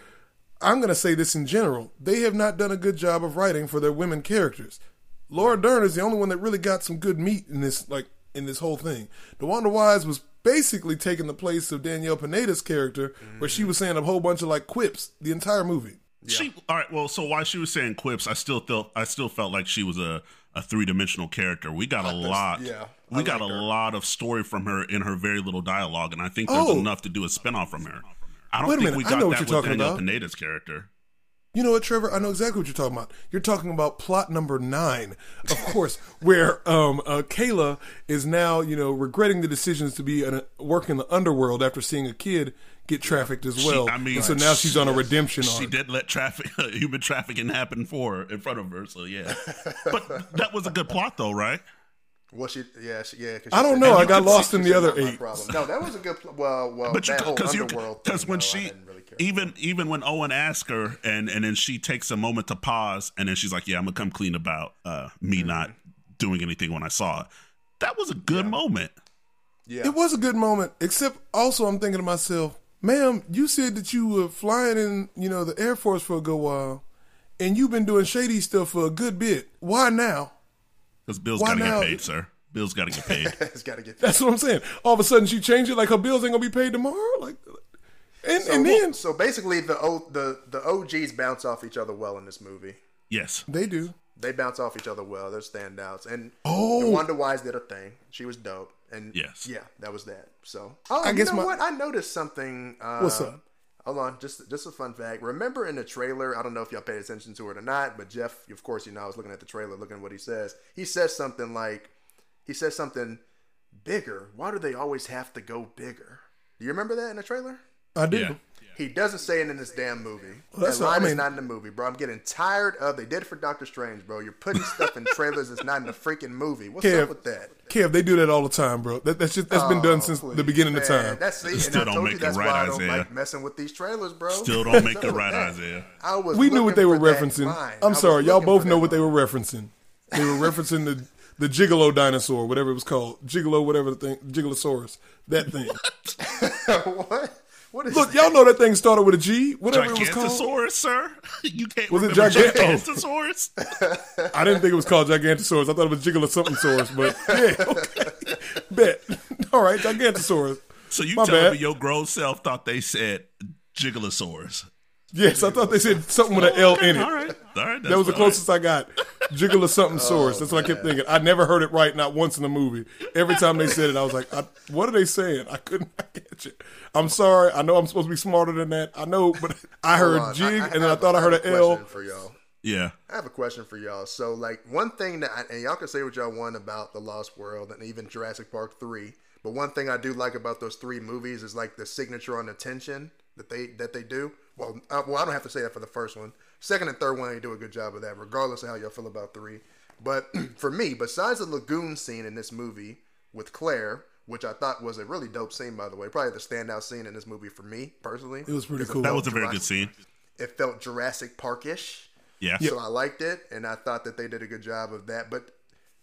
I'm gonna say this in general. They have not done a good job of writing for their women characters. Laura Dern is the only one that really got some good meat in this like in this whole thing. DeWanda Wise was basically taking the place of Danielle Pineda's character, where she was saying a whole bunch of like quips the entire movie. She all right. Well, so while she was saying quips, I still felt I still felt like she was a a three dimensional character. We got a lot. yeah, we I got like a her. lot of story from her in her very little dialogue, and I think there's Oh. enough to do a spinoff from her. I don't Wait a think minute, we I know what that you're with talking Danielle about. Pineda's character. You know what, Trevor? I know exactly what you're talking about. You're talking about plot number nine, of course, where um, uh, Kayla is now, you know, regretting the decisions to be an, work in the underworld after seeing a kid get trafficked as well. I mean, and so now she's on a redemption She arc. did let traffic, human trafficking happen for her in front of her. So yeah, but that was a good plot though, right? Well, she, yeah, she, yeah. 'cause she I don't know. I got lost in the other "Not my eight." Problem. No, that was a good. Pl- well, well, But you that whole because you underworld. because when though, I she didn't really care. even even when Owen asks her and and then she takes a moment to pause and then she's like, yeah, I'm gonna come clean about uh, me Mm-hmm. not doing anything when I saw it. That was a good moment. yeah, It was a good moment, except also I'm thinking to myself, ma'am, you said that you were flying in, you know, the Air Force for a good while, and you've been doing shady stuff for a good bit. Why now? Because Bill's Why got to get paid, sir. Bill's got to get paid. it's got to get. Paid. That's what I'm saying. All of a sudden she changed it, like her bills ain't gonna be paid tomorrow. Like, and, So, and then so basically, the o, the the OGs bounce off each other well in this movie. yes. they do. They bounce off each other well. They're standouts. And, Oh. and Wanda Wise did a thing. She was dope. And Yes. yeah, that was that. So oh, I you guess know my- what? I noticed something. Uh, What's up? Hold on, just just a fun fact. Remember in the trailer, I don't know if y'all paid attention to it or not, but Jeff, of course, you know, I was looking at the trailer, looking at what he says. He says something like, he says something bigger. Why do they always have to go bigger? Do you remember that in the trailer? I do. Yeah. He doesn't say it in this damn movie. that's that what- I line is not in the movie, bro. I'm getting tired of. They did it for Doctor Strange, bro. You're putting stuff in trailers that's not in the freaking movie. What's Kev, up with that? Kev, they do that all the time, bro. That, that's just that's been done oh, since Oh, the beginning of man, time. That's see, and Still I don't told make you it right, why I don't Isaiah. like messing with these trailers, bro. Still don't make up it right, that? Isaiah. I was. we knew what they were looking for that referencing. I I'm sorry, y'all both know that what they were referencing. They were referencing the the gigolo dinosaur, whatever it was called, gigolo, whatever the thing, gigalosaurus, that thing. what? What is Look, y'all know that thing started with a G, whatever it was called. Gigantosaurus, sir. You can't Was it remember Gigant- Gigantosaurus? I didn't think it was called Gigantosaurus. I thought it was Gigolo something saurus, but yeah, okay. Bet. All right, Gigantosaurus. So you My telling bad. me your grown self thought they said Gigalosaurus? Yes, I thought they said something with an L in it. All right, all right. That was the that's all right. closest I got. Jiggle or something oh, source. That's what I kept thinking. I never heard it right, not once in the movie. Every time they said it, I was like, I, "What are they saying?" I couldn't catch it. I'm sorry. I know I'm supposed to be smarter than that. I know, but I heard on. jig, I- I and then I thought I heard have an a L. question for y'all. Yeah. I have a question for y'all. So, like, one thing that, I, and y'all can say what y'all want about The Lost World and even Jurassic Park 3, but one thing I do like about those three movies is, like, the signature on the tension that they that they do. Well, uh, well, I don't have to say that for the first one. Second and third one, they do a good job of that, regardless of how y'all feel about three. But for me, besides the lagoon scene in this movie with Claire, which I thought was a really dope scene, by the way, probably the standout scene in this movie for me personally. It was pretty cool. That felt was a very good scene. It felt Jurassic Parkish. Yeah. So I liked it, and I thought that they did a good job of that. But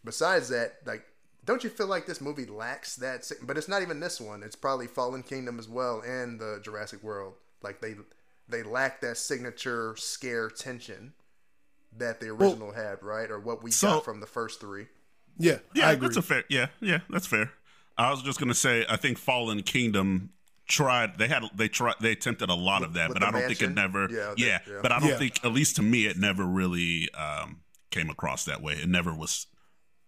besides that, like, don't you feel like this movie lacks that? But it's not even this one. It's probably Fallen Kingdom as well, and the Jurassic World. Like they they lack that signature scare tension that the original had, right? Or what we So- got from the first three. Yeah, Yeah, I agree. that's a fair. Yeah, yeah, that's fair. I was just gonna say, I think Fallen Kingdom tried. They had they tried. They attempted a lot of that, with but I don't think it never. Yeah, Yeah, they- yeah. but I don't Yeah. think, at least to me, it never really um, came across that way. It never was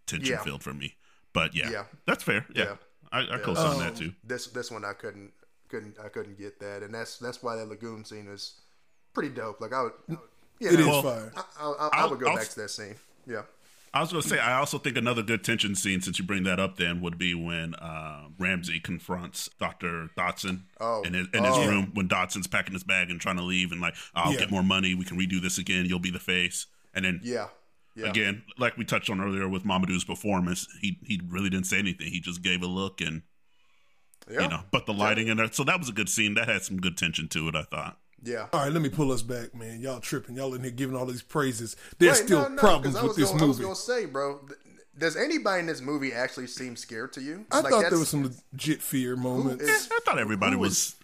tension Yeah. filled for me. But yeah, Yeah. that's fair. Yeah, Yeah. I, I co-sign Um, that too. This this one I couldn't couldn't I couldn't get that, and that's that's why that lagoon scene is pretty dope. Like I would, you It is know, Well, fire. I, I, I, I would go I'll- back to that scene. Yeah. I was going to say, I also think another good tension scene, since you bring that up, then would be when uh, Ramsay confronts Doctor Dodgson Oh. in his, in his Oh. room when Dodgson's packing his bag and trying to leave, and like, I'll Yeah. get more money, we can redo this again, you'll be the face, and then Yeah. Yeah. again, like we touched on earlier with Mamoudou's performance, he he really didn't say anything, he just gave a look and Yeah. you know, but the lighting and that, so that was a good scene. That had some good tension to it, I thought. Yeah. All right, let me pull us back, man. Y'all tripping. Y'all in here giving all these praises. There's Wait, still no, no, problems 'cause I with was this gonna, I was movie. gonna say, bro. th- Does anybody in this movie actually seem scared to you? I Like, thought there was some legit fear moments. is- Yeah, I thought everybody was, was-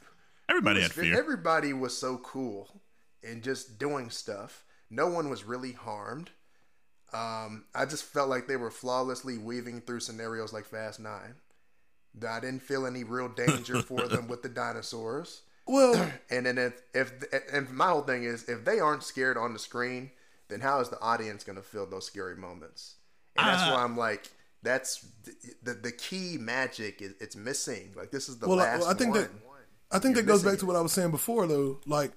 everybody had fear. Everybody was so cool and just doing stuff. No one was really harmed. Um, I just felt like they were flawlessly weaving through scenarios like Fast Nine. I didn't feel any real danger for them with the dinosaurs. Well, And then if if and my whole thing is if they aren't scared on the screen, then how is the audience going to feel those scary moments? And that's Uh, why I'm like, that's the, the the key magic is it's missing. Like this is the well, I, last I think one. that I think You're that goes back to what I was saying before, though. Like,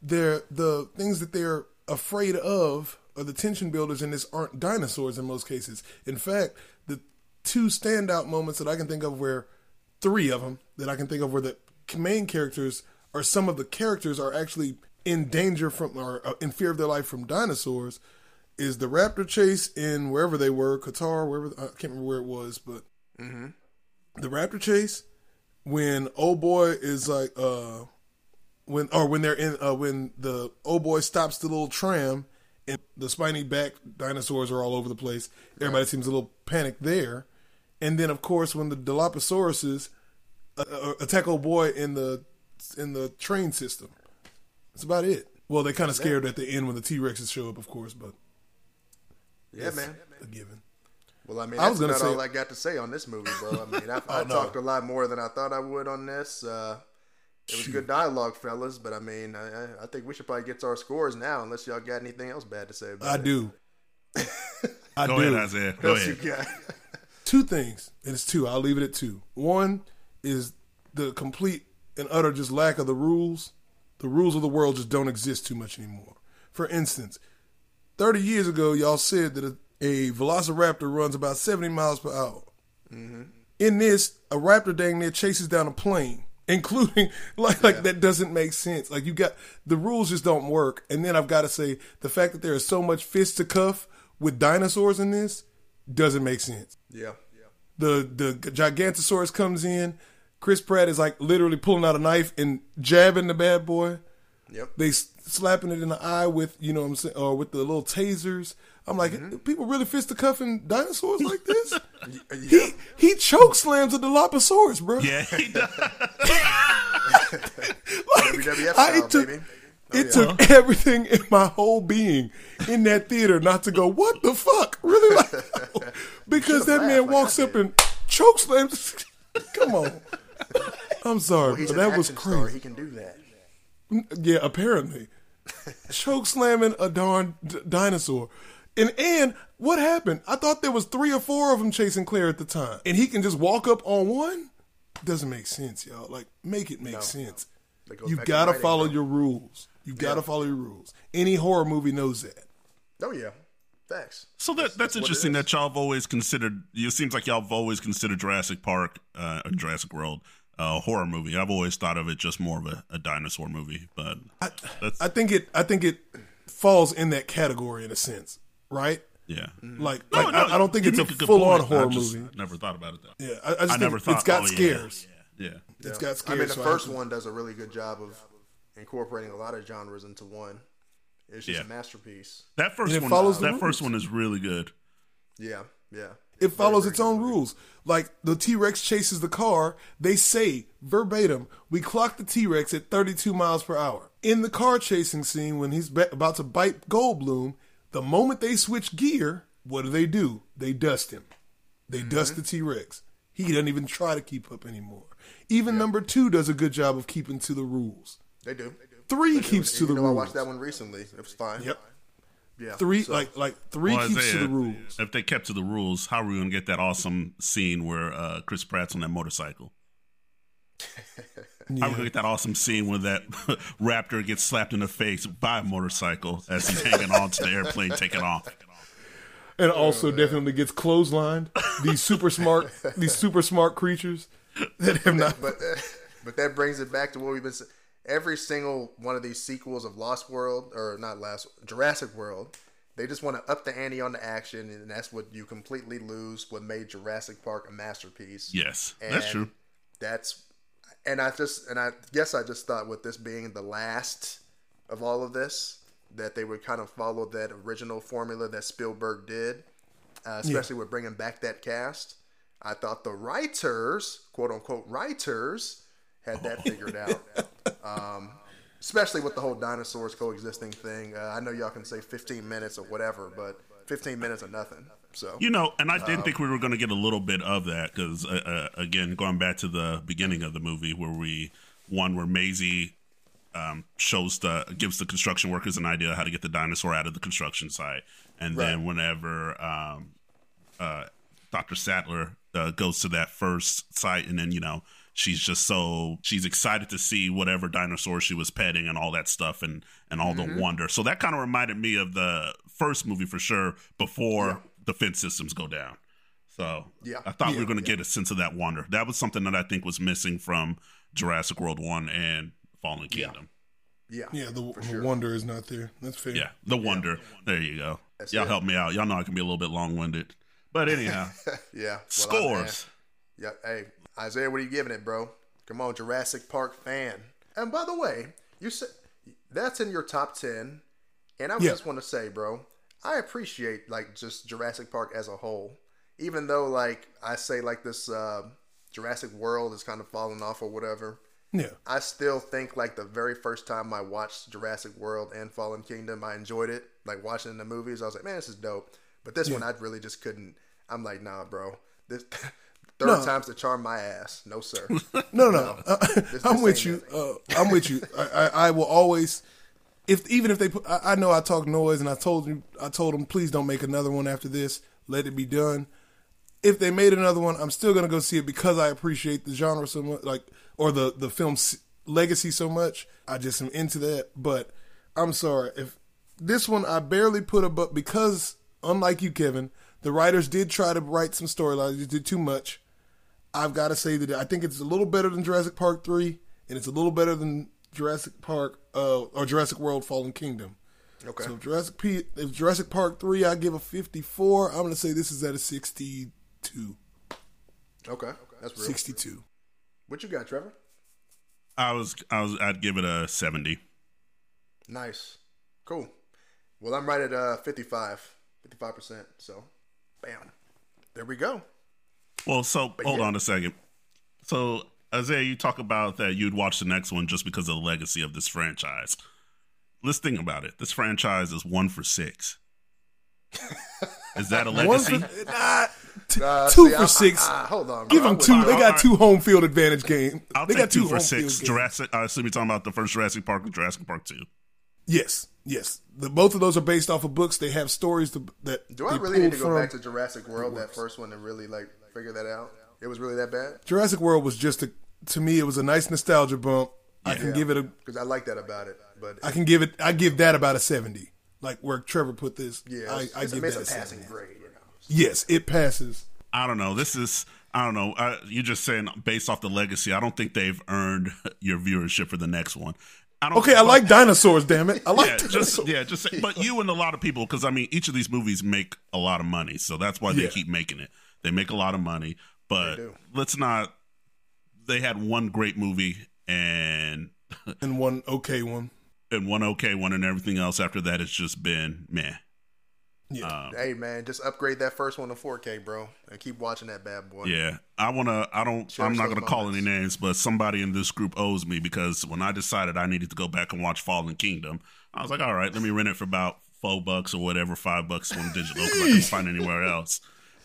they're the things that they're afraid of, or the tension builders in this, aren't dinosaurs in most cases. In fact, the two standout moments that I can think of, where three of them that I can think of, where the main characters or some of the characters are actually in danger from or uh, in fear of their life from dinosaurs, is the raptor chase in wherever they were, Qatar, wherever I can't remember where it was, but the raptor chase when old boy is like uh when or when they're in uh when the old boy stops the little tram and the spiny back dinosaurs are all over the place everybody seems a little panicked there and then of course when the dilophosaurus uh, uh, attack old boy in the in the train system that's about it well they kind of scared at the end when the t-rexes show up of course but yeah, man. a given Well, I mean, I that's was gonna not say- all I got to say on this movie, bro. I mean, I, I Oh, no. talked a lot more than I thought I would on this. Uh, it was good dialogue, fellas, but I mean, I, I- I think we should probably get to our scores now, unless y'all got anything else bad to say about i it. do I Go do. ahead, Isaiah. Go Else you ahead. got? Two things. And it's two. I'll leave it at two. One is the complete and utter just lack of the rules. The rules of the world just don't exist too much anymore. For instance, 30 years ago, y'all said that a, a velociraptor runs about 70 miles per hour. Mm-hmm. In this, a raptor dang near chases down a plane, including like like that doesn't make sense. Like you got the rules just don't work. And then I've got to say the fact that there is so much fist to cuff with dinosaurs in this doesn't make sense. Yeah. Yeah. The the Gigantosaurus comes in. Chris Pratt is like literally pulling out a knife and jabbing the bad boy. Yep. They s- slapping it in the eye with you know what I'm saying, or with the little tasers. I'm like, mm-hmm. people really fist the cuffing dinosaurs like this? He he choke slams a Dilophosaurus, bro. Yeah, he does. Like, WWF I style, took, baby. it oh, took uh-huh. everything in my whole being in that theater not to go, what the fuck? Really? Like, because that man like walks I up and choke slams. Come on. I'm sorry, He's but that was action star. crazy. He can do that. Yeah, apparently. Choke slamming a darn d- dinosaur. And and what happened? I thought there was three or four of them chasing Claire at the time. And he can just walk up on one? Doesn't make sense, y'all. Like, make it make sense. That goes You gotta writing, follow bro. your rules. You gotta follow your rules. Any horror movie knows that. Oh yeah. Facts. So that that's, what it interesting that y'all have always considered. It seems like y'all have always considered Jurassic Park, uh, or Jurassic World, a horror movie. I've always thought of it just more of a, a dinosaur movie, but that's I think it I think it falls in that category in a sense, right? yeah. Mm-hmm. Like, No, like no, I, I don't think it's a make good full on point. horror I just movie. Never thought about it that. Yeah, I, I just I never thought it's got oh, yeah, scares. Yeah, It's got scares. I mean, the so first one does a really good job of incorporating a lot of genres into one. It's just Yeah. a masterpiece. that first one. follows the that first one is really good. Yeah, yeah. It follows its own rules. Like the T Rex chases the car, they say verbatim, we clocked the T Rex at 32 miles per hour. In the car chasing scene, when he's ba- about to bite Goldblum, the moment they switch gear, what do they do? They dust him. They dust the T Rex. He doesn't even try to keep up anymore. Even number two does a good job of keeping to the rules. They do. Three keeps And to the you know, I watched that one recently. It was fine. Yep. Yeah. Three So- like like three Well, keeps to the rules. If they kept to the rules, how are we gonna get that awesome scene where uh, Chris Pratt's on that motorcycle? How are we gonna get that awesome scene when that raptor gets slapped in the face by a motorcycle as he's hanging on to the airplane taking off? and also definitely gets clotheslined. These super smart, these super smart creatures that have not. but but that brings it back to what we've been saying. Every single one of these sequels of Lost World or not Last Jurassic World, they just want to up the ante on the action, and that's what you completely lose. What made Jurassic Park a masterpiece? Yes, And that's true. That's and I just and I guess I just thought with this being the last of all of this that they would kind of follow that original formula that Spielberg did, uh, especially with bringing back that cast. I thought the writers, quote unquote writers, had that figured out. Um, especially with the whole dinosaurs coexisting thing. Uh, I know y'all can say 15 minutes or whatever, but 15 minutes or nothing. So You know, and I Uh, didn't think we were going to get a little bit of that because, uh, uh, again, going back to the beginning of the movie, where we one where Maisie um, shows the gives the construction workers an idea how to get the dinosaur out of the construction site, and then whenever um, uh, Doctor Sattler uh, goes to that first site, and then you know she's just so she's excited to see whatever dinosaur she was petting and all that stuff and and all Mm-hmm. the wonder. So that kind of reminded me of the first movie for sure before the fence systems go down. So Yeah. I thought we Yeah. were going to get a sense of that wonder. That was something that I think was missing from Jurassic World One and Fallen Kingdom. yeah, Yeah, the, for the wonder is not there. That's fair. Yeah, the wonder. There you go. That's Y'all it. help me out. Y'all know I can be a little bit long winded, but anyhow, yeah. Well, I'm- scores. Yeah, hey, Isaiah, what are you giving it, bro? Come on, Jurassic Park fan. And by the way, you said that's in your top ten, and I Yeah. just want to say, bro, I appreciate like just Jurassic Park as a whole, even though like I say like this uh, Jurassic World is kind of falling off or whatever. Yeah. I still think like the very first time I watched Jurassic World and Fallen Kingdom, I enjoyed it. Like watching the movies, I was like, man, this is dope. But this one, I really just couldn't. I'm like, nah, bro. This third No. time's to charm my ass. No, sir. No, no. Uh, I'm this with you. Uh, I'm with you. I, I, I will always. If even if they put, I, I know I talk noise, and I told you, I told them, please don't make another one after this. Let it be done. If they made another one, I'm still gonna go see it because I appreciate the genre so much, like or the the film's legacy so much. I just am into that. But I'm sorry if this one I barely put a but because unlike you, Kevin, the writers did try to write some storylines, just did too much. I've got to say that I think it's a little better than Jurassic Park three, and it's a little better than Jurassic Park uh, or Jurassic World: Fallen Kingdom. Okay. So Jurassic P, if Jurassic Park three, I give a fifty four. I'm gonna say this is at a sixty two. Okay. okay, That's real. Sixty two. What you got, Trevor? I was I was I'd give it a seventy. Nice. Cool. Well, I'm right at uh 55. 55%. So, bam. There we go. Well, so hold yeah. on a second. So Isaiah, you talk about that you'd watch the next one just because of the legacy of this franchise. Let's think about it. This franchise is one for six. is that a One legacy? for, nah, t- two see, for I- six. I- I- hold on. Give them two. They got two home field advantage game. I'll they take got two, two for six. Jurassic. I assume you're talking about the first Jurassic Park and Jurassic Park two. Yes, yes. The, both of those are based off of books. They have stories to, that. Do I really need to go from. back to Jurassic World, that first one, and really like figure that out? It was really that bad? Jurassic World was just a to me. It was a nice nostalgia bump. I can Yeah. give it a. Because I like that about it. But I can give it. I give that about a seventy. Like where Trevor put this. yeah, I, I give it's that a a passing 70. grade, you know. Yes, it passes. I don't know. This is I don't know. Uh, you're just saying based off the legacy. I don't think they've earned your viewership for the next one. I don't. Okay, I like dinosaurs. Damn it, I like Yeah, just dinosaurs. yeah, just say, but you and a lot of people because I mean each of these movies make a lot of money, so that's why they Yeah. keep making it. They make a lot of money, but let's not. They had one great movie and and one okay one. and one okay one, and everything else after that it's just been meh. Yeah, Um, Hey, man, just upgrade that first one to 4K, bro, and keep watching that bad boy. Yeah, I wanna. I don't. Cherish I'm not gonna call any names, but somebody in this group owes me because when I decided I needed to go back and watch Fallen Kingdom, I was like, all right, let me rent it for about four bucks or whatever, five bucks on digital because I can't find anywhere else.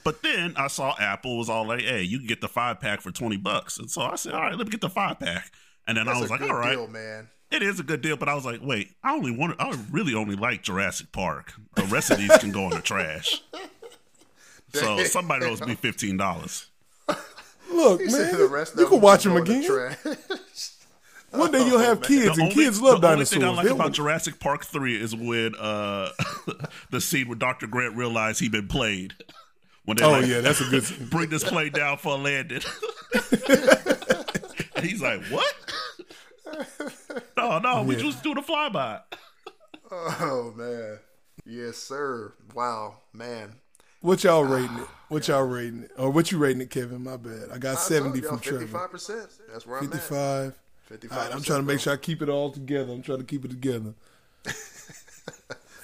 But then I saw Apple was all like, hey, you can get the five pack for twenty bucks, and so I said, all right, let me get the five pack. And then That's I was a like, good all right, deal, man. it is a good deal, but I was like, wait, I only want, I really only like Jurassic Park. The rest of these can go in the trash. So somebody owes me fifteen dollars. look, He man, the rest you can watch them go in the again. trash. One day you'll have kids, The and only, kids love the dinosaurs. only thing I like They'll- about Jurassic Park three is when uh, the scene where Dr. Grant realized he'd been played. When they oh like, yeah, that's a good. scene. bring this plane down for a landing. and he's like, "What? No, no, we Yeah. just do the flyby." Oh man, yes, sir. Wow, man. What y'all ah, rating it? What y'all rating it? Or what you rating it, Kevin? My bad. I got seventy from Trevor. Fifty-five percent. That's where I'm at. Fifty-five. Fifty-five. All right, I'm trying to make sure I keep it all together. I'm trying to keep it together.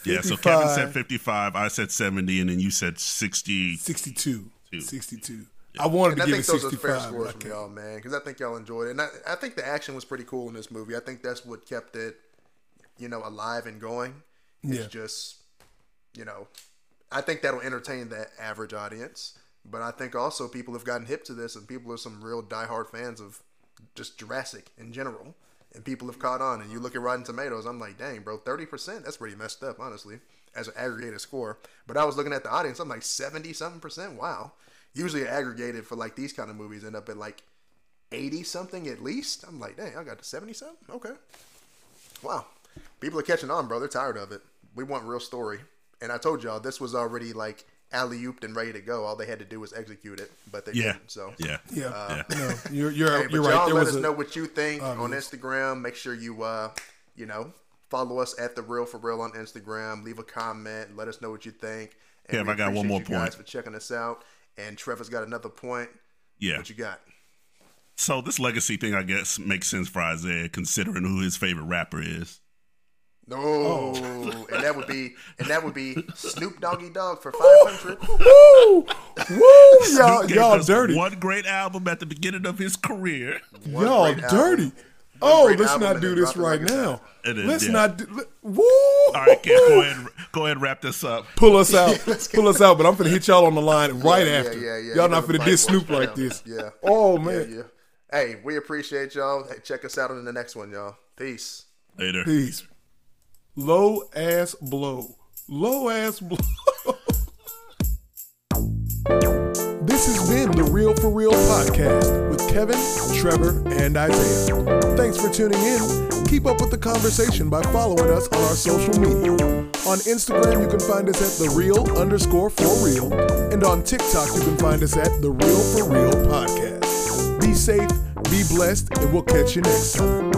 Yeah, so Kevin said fifty-five, I said seventy, and then you said sixty. 62. Two. 62. I wanted And to I give think it those are 65. fair scores I from y'all, man, because I think y'all enjoyed it, and I, I think the action was pretty cool in this movie. I think that's what kept it, you know, alive and going. It's Yeah. just, you know, I think that'll entertain the average audience, but I think also people have gotten hip to this, and people are some real diehard fans of just Jurassic in general, and people have caught on. And you look at Rotten Tomatoes, I'm like, dang, bro, thirty percent. That's pretty messed up, honestly, as an aggregated score. But I was looking at the audience, I'm like seventy something percent. Wow. Usually aggregated for like these kind of movies end up at like eighty something at least. I'm like, dang, I got to seventy something. Okay. Wow. People are catching on, bro. They're tired of it. We want real story. And I told y'all this was already like alley ooped and ready to go. All they had to do was execute it, but they Yeah, didn't. So yeah, Yeah. No, you're, you're, Hey, you're y'all right. There let was us a, know what you think on Instagram. Make sure you, uh, you know, follow us at the Real for Real on Instagram. Leave a comment. Let us know what you think. And Kev, we I got one more you guys point. for checking us out. And Trevor's got another point. yeah. What you got? So this legacy thing, I guess, makes sense for Isaiah, considering who his favorite rapper is. No, Oh. and that would be and that would be Snoop Doggy Dogg for five hundred. Woo! Woo! Y'all, gave y'all us dirty. One great album at the beginning of his career. Y'all dirty. Oh, album. Oh, let's not do this right now. hot. Let's yeah. not. Do, let- woo! All right, Kev, go ahead, go ahead, and wrap this up. Pull us out. Pull us out. But I'm gonna hit y'all on the line right Yeah, after. yeah, yeah. Y'all You not know the finna fight diss works Snoop like this. Yeah. Oh Yeah, man. yeah. Hey, we appreciate y'all. Hey, check us out on the next one, y'all. Peace. Later. Peace. Low ass blow. Low ass blow. this has been the Real for Real podcast with Kevin, Trevor, and Isaiah. Thanks for tuning in. Keep up with the conversation by following us on our social media. On Instagram, you can find us at the real underscore for real, and on TikTok, you can find us at the Real for Real podcast. Be safe, be blessed, and we'll catch you next time.